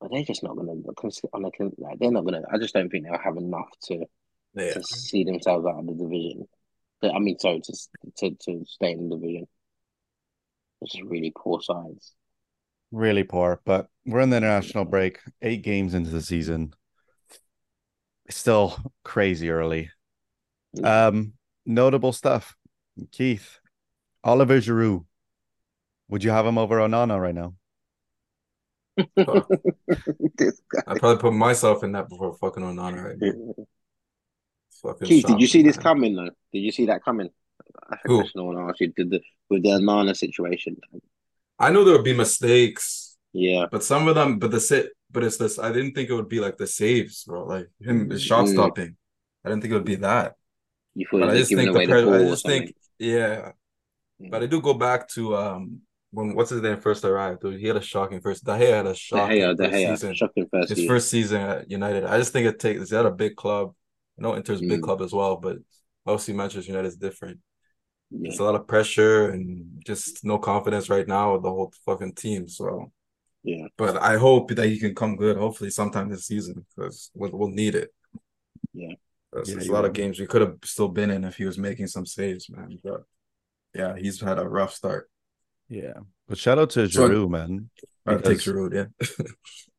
but they're just not gonna on a like they're not gonna. I just don't think they'll have enough to Yeah. to see themselves out of the division. I mean, sorry, to to to stay in the division. It's just really poor sides. really poor. But we're in the international break, eight games into the season. It's still crazy early. Um, notable stuff. Keith, Oliver Giroud. Would you have him over Onana right now? Fuck. <laughs> This guy. I'd probably put myself in that before fucking Onana right now. Fucking Keith, did you see shocking, this coming though? Did you see that coming? I think Who? question I want to ask you. Did the with the Nana situation? I know there would be mistakes, Yeah, but some of them, but the sit, but it's this. I didn't think it would be like the saves, bro. Like him, the shot Mm. stopping. I didn't think it would be that. you But I just think the the, pre- ball I just think, yeah. But I do go back to um when what's his name first arrived. Dude, he had a shocking first. De Gea had a De shocking Gea, De first Gea, season. shocking first His season. first season at United. I just think it takes. He's at a big club. I know Inter's a big Mm. club as well, but obviously Manchester United is different. Yeah, It's a lot of pressure and just no confidence right now with the whole fucking team. So, yeah, but I hope that he can come good. Hopefully, sometime this season because we'll, we'll need it. Yeah. There's, Yeah, there's a lot will. of games we could have still been in if he was making some saves, man. But yeah, he's had a rough start. Yeah. But shout out to So- Giroud, man. I'd take Giroud, yeah.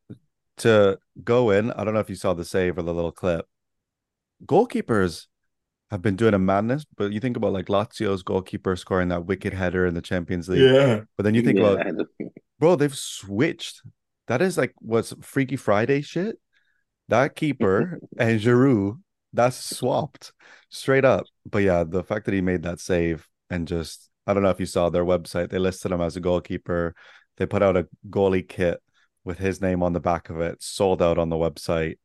<laughs> to go in. I don't know if you saw the save or the little clip. Goalkeepers have been doing a madness, but you think about like Lazio's goalkeeper scoring that wicked header in the Champions League. yeah. But then you think yeah, about, bro, they've switched. That is like what's Freaky Friday shit. That keeper <laughs> and Giroud, that's swapped straight up. But yeah, the fact that he made that save and just, I don't know if you saw their website, they listed him as a goalkeeper. They put out a goalie kit with his name on the back of it, sold out on the website.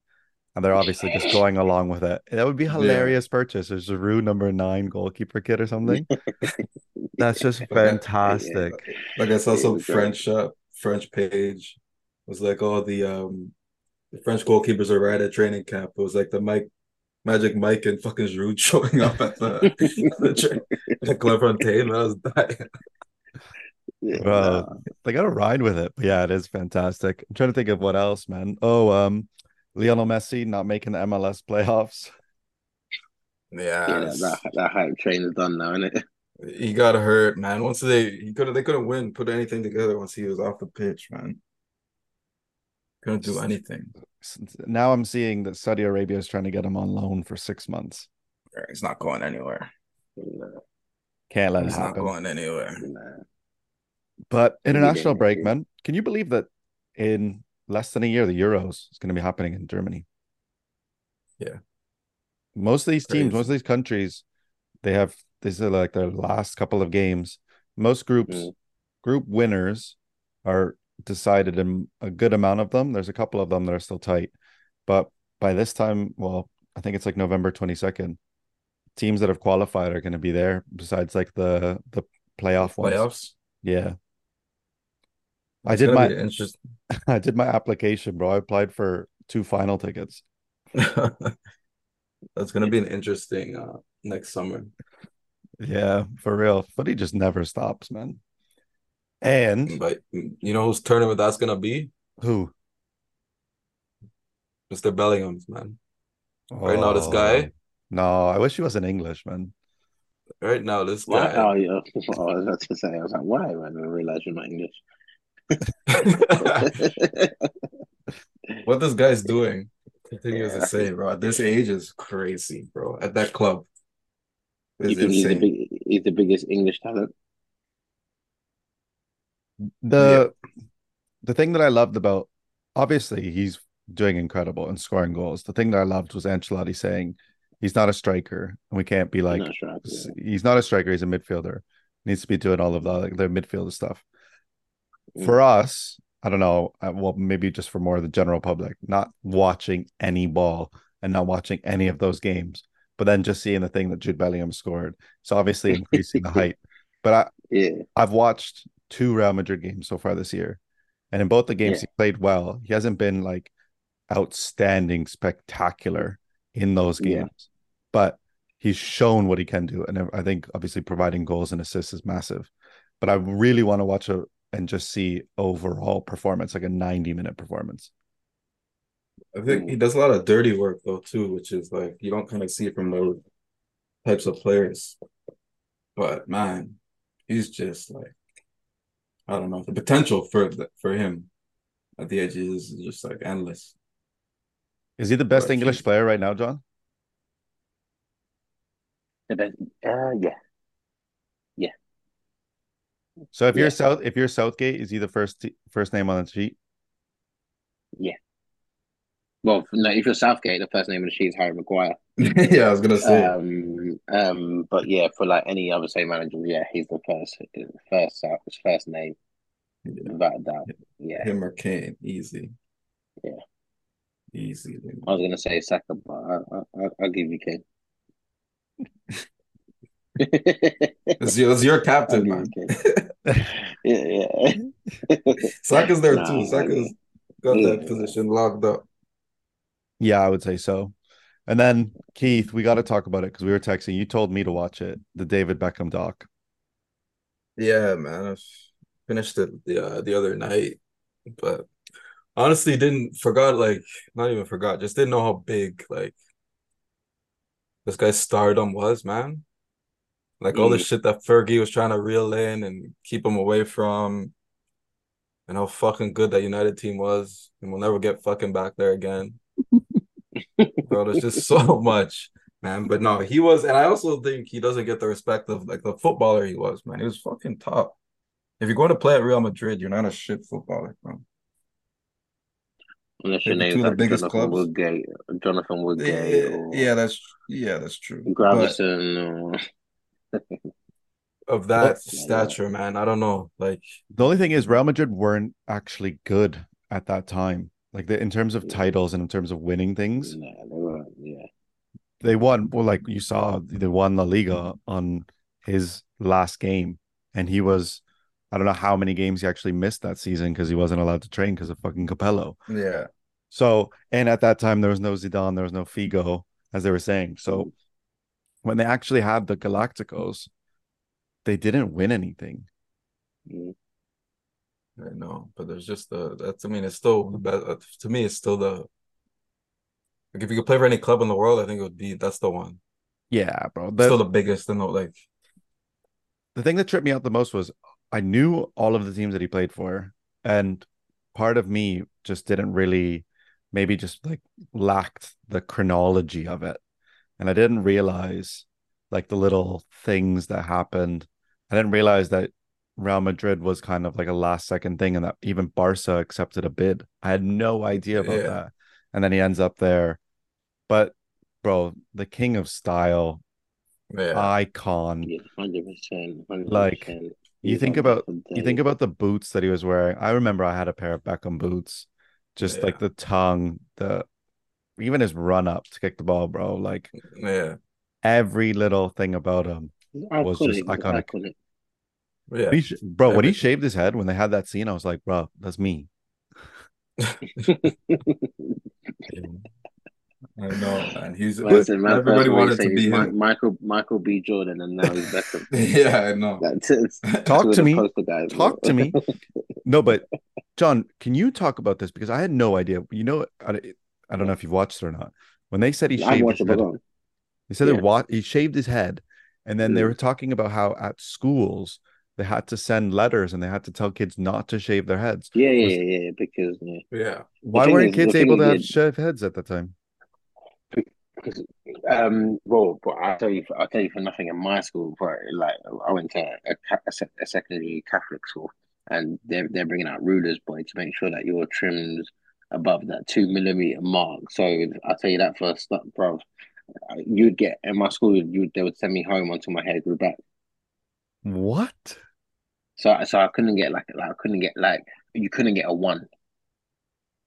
And they're obviously just going along with it. That would be a hilarious purchase. There's a Giroud number nine goalkeeper kit or something. That's just <laughs> fantastic. Like I saw some French uh, French page. It was like all the um the French goalkeepers are right at training camp. It was like the Mike Magic Mike and fucking Giroud <laughs> showing up at the, the, tra- the Clairefontaine. I was dying. Yeah, Bro, nah. they got to ride with it. But yeah, it is fantastic. I'm trying to think of what else, man. Oh, um, Lionel Messi not making the MLS playoffs. Yeah, yeah, that, that, that hype train is done now, isn't it? he got hurt, man. Once they he could they couldn't win, put anything together once he was off the pitch, man. Couldn't do anything. Now I'm seeing that Saudi Arabia is trying to get him on loan for six months. He's not going anywhere. Nah, Can't let it He's not going anywhere. nah. But international getting break, man. Can you believe that in less than a year, the Euros is going to be happening in Germany? Yeah. Most of these teams, most of these countries, they have these are like their last couple of games. Most groups, Mm. group winners are decided in a good amount of them. There's a couple of them that are still tight. But by this time, well, I think it's like November 22nd. Teams that have qualified are going to be there besides like the the playoff ones. Playoffs. Yeah. I did my interest- <laughs> I did my application, bro. I applied for two final tickets. <laughs> That's gonna be an interesting uh next summer. Yeah, for real. Footy just never stops, man. And But you know whose tournament that's gonna be? who? Mr. Bellingham's man. Right now, this Oh, guy- No, I wish he was an English, man. Right now, this Why? guy. Oh, yeah. I was about to say, I was like, why? I didn't realize you're not English. <laughs> what this guy's doing continues Yeah. to say, bro. At this age is crazy, bro. At that club. you he's the, big, he's the biggest English talent? The the thing that I loved about obviously he's doing incredible and scoring goals. The thing that I loved was Ancelotti saying he's not a striker, and we can't be like not sure. Yeah. he's not a striker. He's a midfielder. Needs to be doing all of the like the midfielder stuff. For us, I don't know. uh, Well, maybe just for more of the general public, not watching any ball and not watching any of those games, but then just seeing the thing that Jude Bellingham scored. It's obviously increasing the height. <laughs> But I, Yeah, I've watched two Real Madrid games so far this year, and in both the games Yeah. he played well. He hasn't been like outstanding, spectacular in those Yeah. games, but he's shown what he can do, and I think obviously providing goals and assists is massive. But I really want to watch a and just see overall performance, like a ninety-minute performance. I think he does a lot of dirty work though too, which is like you don't kind of see it from those types of players. But man, he's just like I don't know the potential for the, for him at the edges is just like endless. Is he the best Right, English he's- player right now, Jon? The best- uh, yeah. So if Yeah. you're South, if you're Southgate, is he the first first name on the sheet? Yeah. Well, no, if you're Southgate, the first name on the sheet is Harry Maguire. <laughs> yeah, I was gonna say Um, um, but yeah, for like any other same manager, yeah, he's the first, first, uh, his first name, Yeah. without doubt. Yeah, him or Kane, easy. Yeah. Easy. dude. I was gonna say Saka, but I, I- I'll give you Kane. <laughs> It's your, it's your captain, give man. you <laughs> Yeah, yeah. Saka's there <laughs> Nah, too. I Saka's got that position locked up. Yeah, I would say so. And then Keith, we got to talk about it because we were texting. You told me to watch it, the David Beckham doc. Yeah, man. I finished it the uh, the other night, but honestly didn't forgot like not even forgot, just didn't know how big like this guy's stardom was, man. Like all the Mm. shit that Fergie was trying to reel in and keep him away from, and how fucking good that United team was, and we'll never get fucking back there again. <laughs> Bro, there's just so much, man. But no, he was, and I also think he doesn't get the respect of like the footballer he was, man. He was fucking top. If you're going to play at Real Madrid, you're not a shit footballer, bro. Unless your Maybe name's two the biggest Jonathan clubs. Woodgate, Jonathan Woodgate, Yeah, yeah, that's yeah, that's true. But Gravesen, or of that Yeah, yeah. stature, man, I don't know. Like, The only thing is, Real Madrid weren't actually good at that time. Like the, in terms of Yeah. titles and in terms of winning things, no, they were, yeah. they won. Well, like you saw, they won La Liga on his last game, and he was. I don't know how many games he actually missed that season because he wasn't allowed to train because of fucking Capello. yeah, So, and at that time, there was no Zidane, there was no Figo, as they were saying. So, mm. When they actually had the Galacticos, they didn't win anything. I know. But there's just the that's. I mean, it's still the best. Uh, to me, it's still the. Like, if you could play for any club in the world, I think it would be that's the one. Yeah, bro. still The, the biggest, and the like. the thing that tripped me out the most was I knew all of the teams that he played for, and part of me just didn't really, maybe just like lacked the chronology of it. And I didn't realize like the little things that happened. I didn't realize that Real Madrid was kind of like a last second thing and that even Barca accepted a bid. I had no idea about Yeah. that. And then he ends up there. But bro, the king of style, Yeah, icon. Yeah, hundred percent. Like, You think about you think about the boots that he was wearing. I remember I had a pair of Beckham boots, just Yeah. like the tongue, the even his run up to kick the ball, bro. Like yeah, every little thing about him. was just iconic. iconic. yeah. When he sh- bro, when he shaved his head, when they had that scene, I was like, bro, that's me. <laughs> I know, man. He's Listen, uh, man, everybody wanted to be him. Michael Michael B. Jordan, and now he's Beckham. <laughs> Yeah, I know. That's <laughs> it. Talk Two to me. guys, Talk to me. No, but Jon, can you talk about this because I had no idea. You know, I, I don't know if you've watched it or not. When they said he I shaved watched his head, but go on. They said Yeah. they wa- he shaved his head, and then they Mm. were talking about how at schools they had to send letters and they had to tell kids not to shave their heads. Yeah, yeah, Was- yeah, yeah. Because yeah, Yeah, Why weren't is- kids able to is, have yeah. shaved heads at the time? because um, well, but I'll tell you, I'll tell you for nothing. In my school, but like I went to a, a, a secondary Catholic school, and they're they're bringing out rulers, boy, to make sure that your trims above that two millimeter mark. So I'll tell you that first, bro. You'd get in my school, you they would send me home until my hair grew back. What? So so I couldn't get like like I couldn't get like you couldn't get a one.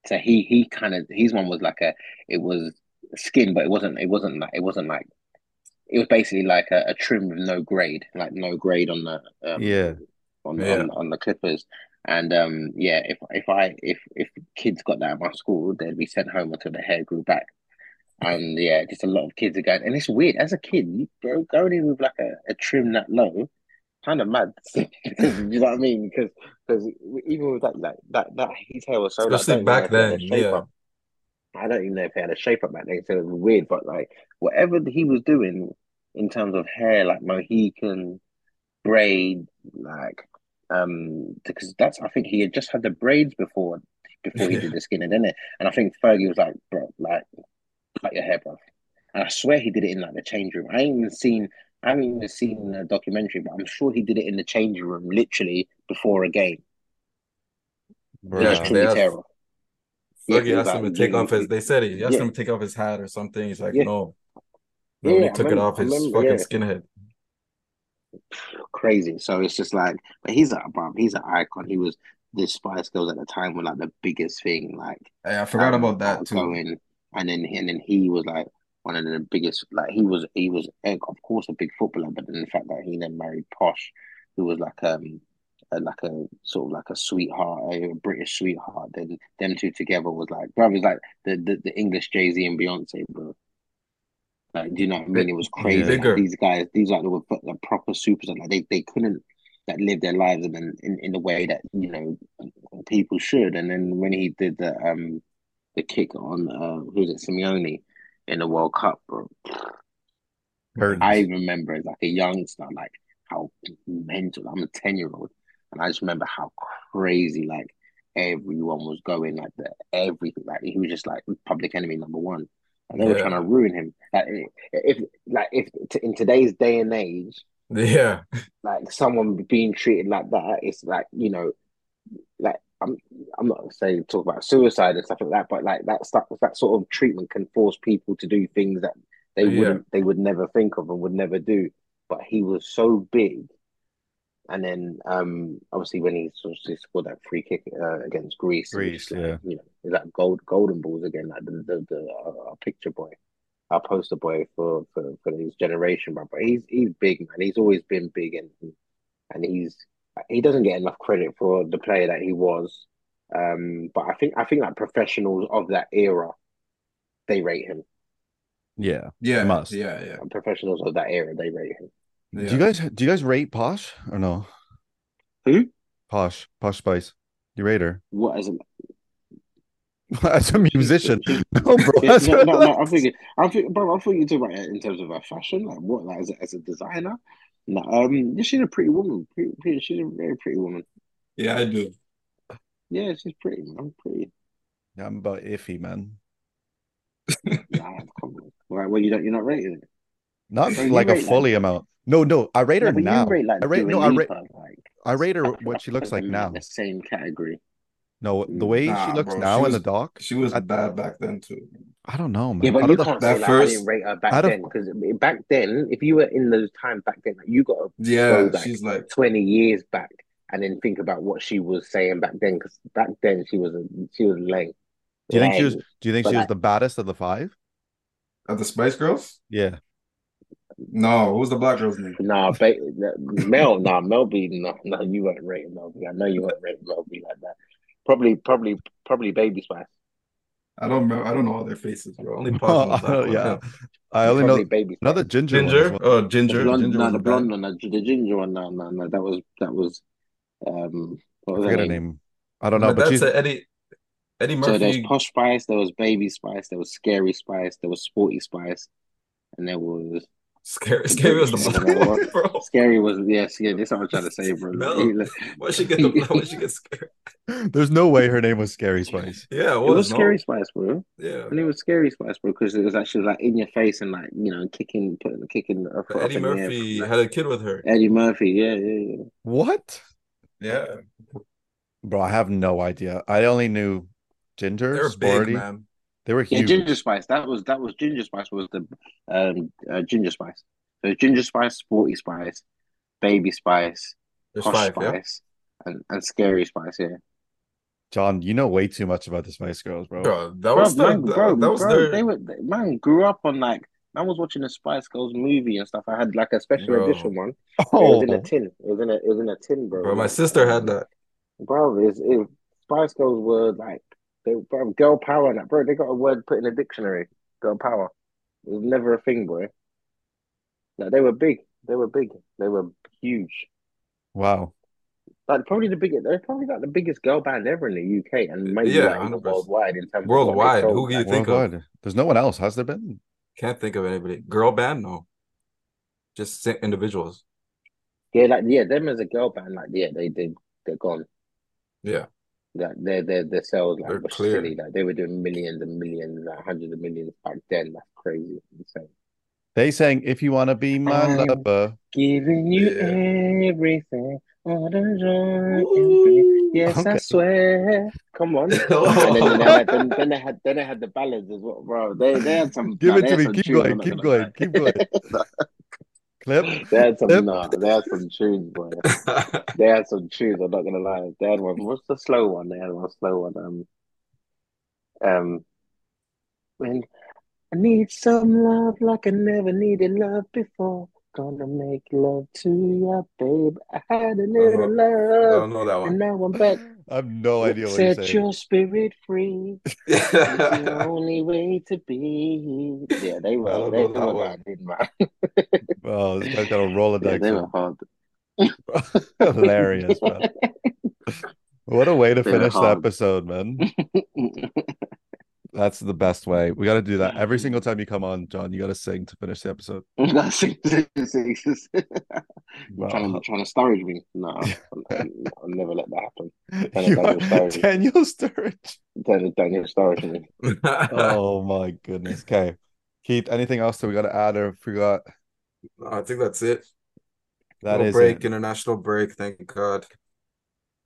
So he he kind of his one was like a it was skin, but it wasn't it wasn't like it wasn't like it was basically like a, a trim with no grade, like no grade on the um, Yeah. on, Yeah. on on the clippers. And um yeah, if if I if if kids got that at my school, they'd be sent home until their hair grew back. And yeah, just a lot of kids are going, and it's weird. As a kid, you going in with like a, a trim that low, kind of mad. <laughs> you know what I mean? Because because even with that like that that his hair was so like, Especially I don't even know back if he had a then, yeah. up. I don't even know if he had a shape up back then, so it was weird. But like whatever he was doing in terms of hair, like Mohican, braid, like um, because that's I think he had just had the braids before before he Yeah. did the skinhead, didn't it? And I think Fergie was like, bro, like cut your hair, bro. And I swear he did it in like the change room. I ain't even seen I haven't even seen the documentary, but I'm sure he did it in the change room, literally before a game. He Bruh. just Yeah, trimmed they his asked- Yeah, Fergie asked him to take yeah, off his. They said he asked yeah. him to take off his hat or something. He's like, Yeah. no. Yeah, No, he I took it off his remember, fucking yeah. skinhead. Crazy. So it's just like, but he's a bro, he's an icon. He was the Spice Girls at the time were like the biggest thing. Like Hey, I forgot um, about that too. outgoing. And then and then he was like one of the biggest. Like he was he was eh, of course a big footballer, but then the fact that he then married Posh, who was like um a, like a sort of like a sweetheart, a British sweetheart. Then them two together was like brothers, like the the, the English Jay Z and Beyonce, bro. Like, do you know what I mean? It was crazy. Yeah. Like, these guys, these like the, the proper supers, and like they, they couldn't like live their lives in, in in the way that you know people should. And then when he did the um the kick on uh who's it Simeone in the World Cup, bro, Curtains. I remember as like a youngster, like how mental. I'm a ten year old, and I just remember how crazy like everyone was going, like the everything. Like he was just like public enemy number one, and they were trying to ruin him. Like if like if t- in today's day and age, Yeah. like someone being treated like that, it's like you know, like I'm I'm not saying talk about suicide and stuff like that, but like that stuff that sort of treatment can force people to do things that they Yeah. wouldn't they would never think of and would never do. But he was so big. And then, um, obviously, when he sort of scored that free kick uh, against Greece, it Greece, like, yeah. you know, that gold golden balls again, like the the, the uh, our picture boy, our poster boy for for for his generation, but but he's he's big man. He's always been big, and and he's he doesn't get enough credit for the player that he was. Um, but I think I think like professionals of that era, they rate him. Yeah. Yeah. Must. Yeah. Yeah. Professionals of that era, they rate him. Yeah. Do you guys do you guys rate Posh or no? Who? Posh, Posh Spice. You rate her <laughs> What as a as a musician? <laughs> <laughs> No, bro. Yeah, no, no, no, I'm thinking, I'm thinking, bro, I'm thinking you talking about it in terms of her fashion, like what, like as a, as a designer. No, um, yeah, she's a pretty woman. Pretty, pretty, she's a very pretty woman. Yeah, I do. Yeah, she's pretty, man. I'm pretty. Yeah, I'm about iffy, man. Nah, come on. Right, well, you don't, you're not rating it. Not Bro, you like a rate, like- fully amount. No, no, I rate her but now. rate like I rate no, I rate like I rate her what she looks <laughs> like I'm in now. The same category. No, the way Nah, she looks bro, now she in the was- doc, She was I- bad back then too. I don't know, man. Yeah, but you can't that say like I didn't rate her back then because back then, if you were in those time back then, like, you got to Yeah, go back she's like 20 years back and then think about what she was saying back then because back then she was a, she was lame. Do you think she was? Do you think But she was the baddest of the five? Of the Spice Girls. Yeah. No, what was the black girl's name? Nah, ba- Mel, nah, Mel B, no, no, you weren't rating Mel B. I know you weren't rating Mel B like that. Probably, probably, probably Baby Spice. I don't remember. I don't know all their faces, bro. Only <laughs> Oh, Pop yeah. I only know Baby another ginger. one as Ginger. well. Oh, The Ginger. blonde, Ginger no, the blonde one, the, the ginger one, no, no, no, that was that was, um, what I was forget her her name? name. I don't know, But but that's she's a Eddie. Eddie So there was Posh Spice, there was Baby Spice, there was Scary Spice, there was Sporty Spice, and there was Scary. Scary was the I don't know black <laughs> bro. Scary was yes, yeah. This is what I'm trying to say, bro. No. He- look, Why she get the? Why she get <laughs> scared? there's no way her name was Scary Spice. Yeah, It was no. Scary Spice, bro. Yeah. And it was Scary Spice, bro, because it was actually like in your face and like you know kicking, putting, kicking. her foot But up Eddie in air. Murphy Like, had a kid with her. Eddie Murphy, yeah, yeah, yeah. What? Yeah. Bro, I have no idea. I only knew ginger, They're sporty. big, man. They were Yeah, ginger spice. That was that was ginger spice was the um uh, ginger spice. So ginger spice, sporty spice, baby spice, There's posh five, yeah. spice, and, and scary spice. Yeah, Jon, you know way too much about the Spice Girls, bro. Bro, that bro, was the, man, the- bro, that was bro, their they were they- man grew up on like man was watching the Spice Girls movie and stuff. I had like a special Bro. edition one. <laughs> Oh. It was in a tin. It was in a it was in a tin, bro. bro. My sister had that. Bro, it's, it, Spice Girls were like they bro, girl power and that bro. They got a word put in the dictionary. Girl power. It was never a thing, bro. Like they were big. They were big. They were huge. wow. Like probably the biggest. They're probably like the biggest girl band ever in the UK and maybe Yeah, like worldwide in terms Worldwide, of who do you sold, think of? There's no one else, has there been? Can't think of anybody. Girl band, no. Just si- individuals. Yeah, like yeah, them as a girl band, like yeah, they did. They're gone. Yeah. Like their their their sales like They're were clear. silly. Like they were doing millions and millions, like hundreds of millions back then. That's crazy. Insane. They sang "If You Wanna Be My I'm- Lover." Giving you Yeah. everything. all the joy in me. Yes, Okay. I swear. Come on. <laughs> And then, then, they had, then, then they had then they had the ballads as well, bro. They they had some. Give nah, it to me. Keep going. Keep gonna going. Keep going. <laughs> Clip. They had some Yep. nah, they had some tunes, boy. <laughs> They had some tunes, I'm not gonna lie. They had one. What's the slow one? They had one slow one. Um um when I need some love like I never needed love before. Gonna make love to you, babe. I had a little I love, I don't know that and one. now I'm back. I have no idea what you're Set saying. your spirit free. It's the <laughs> only way to be. Yeah, they were. don't <laughs> They were hard, didn't they? Oh, this guy's got a Rolodex. Yeah, they were hard. Hilarious, man. <laughs> What a way to They finish the episode, man. That's the best way. We got to do that every single time you come on, Jon. You got to sing to finish the episode. That's six, six, six. Wow. trying, to, trying to Sturridge me. No, I'll, <laughs> I'll never let that happen. <laughs> Daniel You are Sturridge. Daniel Sturridge. Daniel, Daniel Sturridge me. <laughs> Oh my goodness. Okay. Keith, anything else that we got to add or forgot? I think that's it. That Little is break, it. international break. Thank God.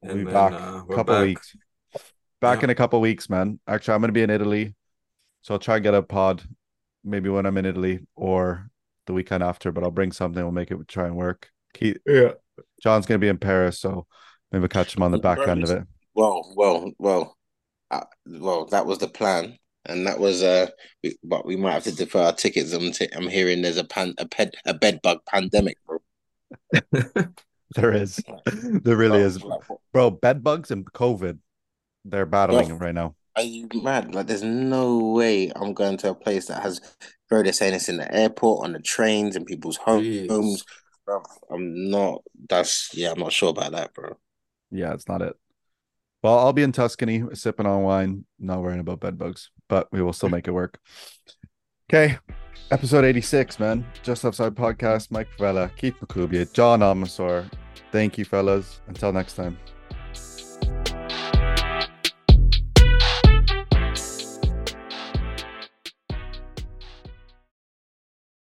We'll And be then, back uh, a we're couple back. weeks. Back Yeah. in a couple weeks, man. Actually, I'm gonna be in Italy, so I'll try and get a pod maybe when I'm in Italy or the weekend after. But I'll bring something. We'll make it try and work. Keith, Yeah. Jon's gonna be in Paris, so maybe we'll catch him on the back end of it. Well, well, well, uh, well. That was the plan, and that was uh. We, but we might have to defer our tickets. I'm t- I'm hearing there's a pan a ped a bed bug pandemic, bro. <laughs> There is, there really Oh, is, like, bro. Bed bugs and COVID, they're battling it right now. Are you mad? Like, there's no way I'm going to a place that has, bro, they're saying it's in the airport, on the trains, in people's home, Jeez. homes. Bro, I'm not, that's, yeah, I'm not sure about that, bro. Yeah, it's not it. Well, I'll be in Tuscany sipping on wine, not worrying about bed bugs, but we will still make it work. Okay. Episode 86, man. Just Offside Podcast. Mike Favela, Keith McCubia, Jon Amasor. Thank you, fellas. Until next time.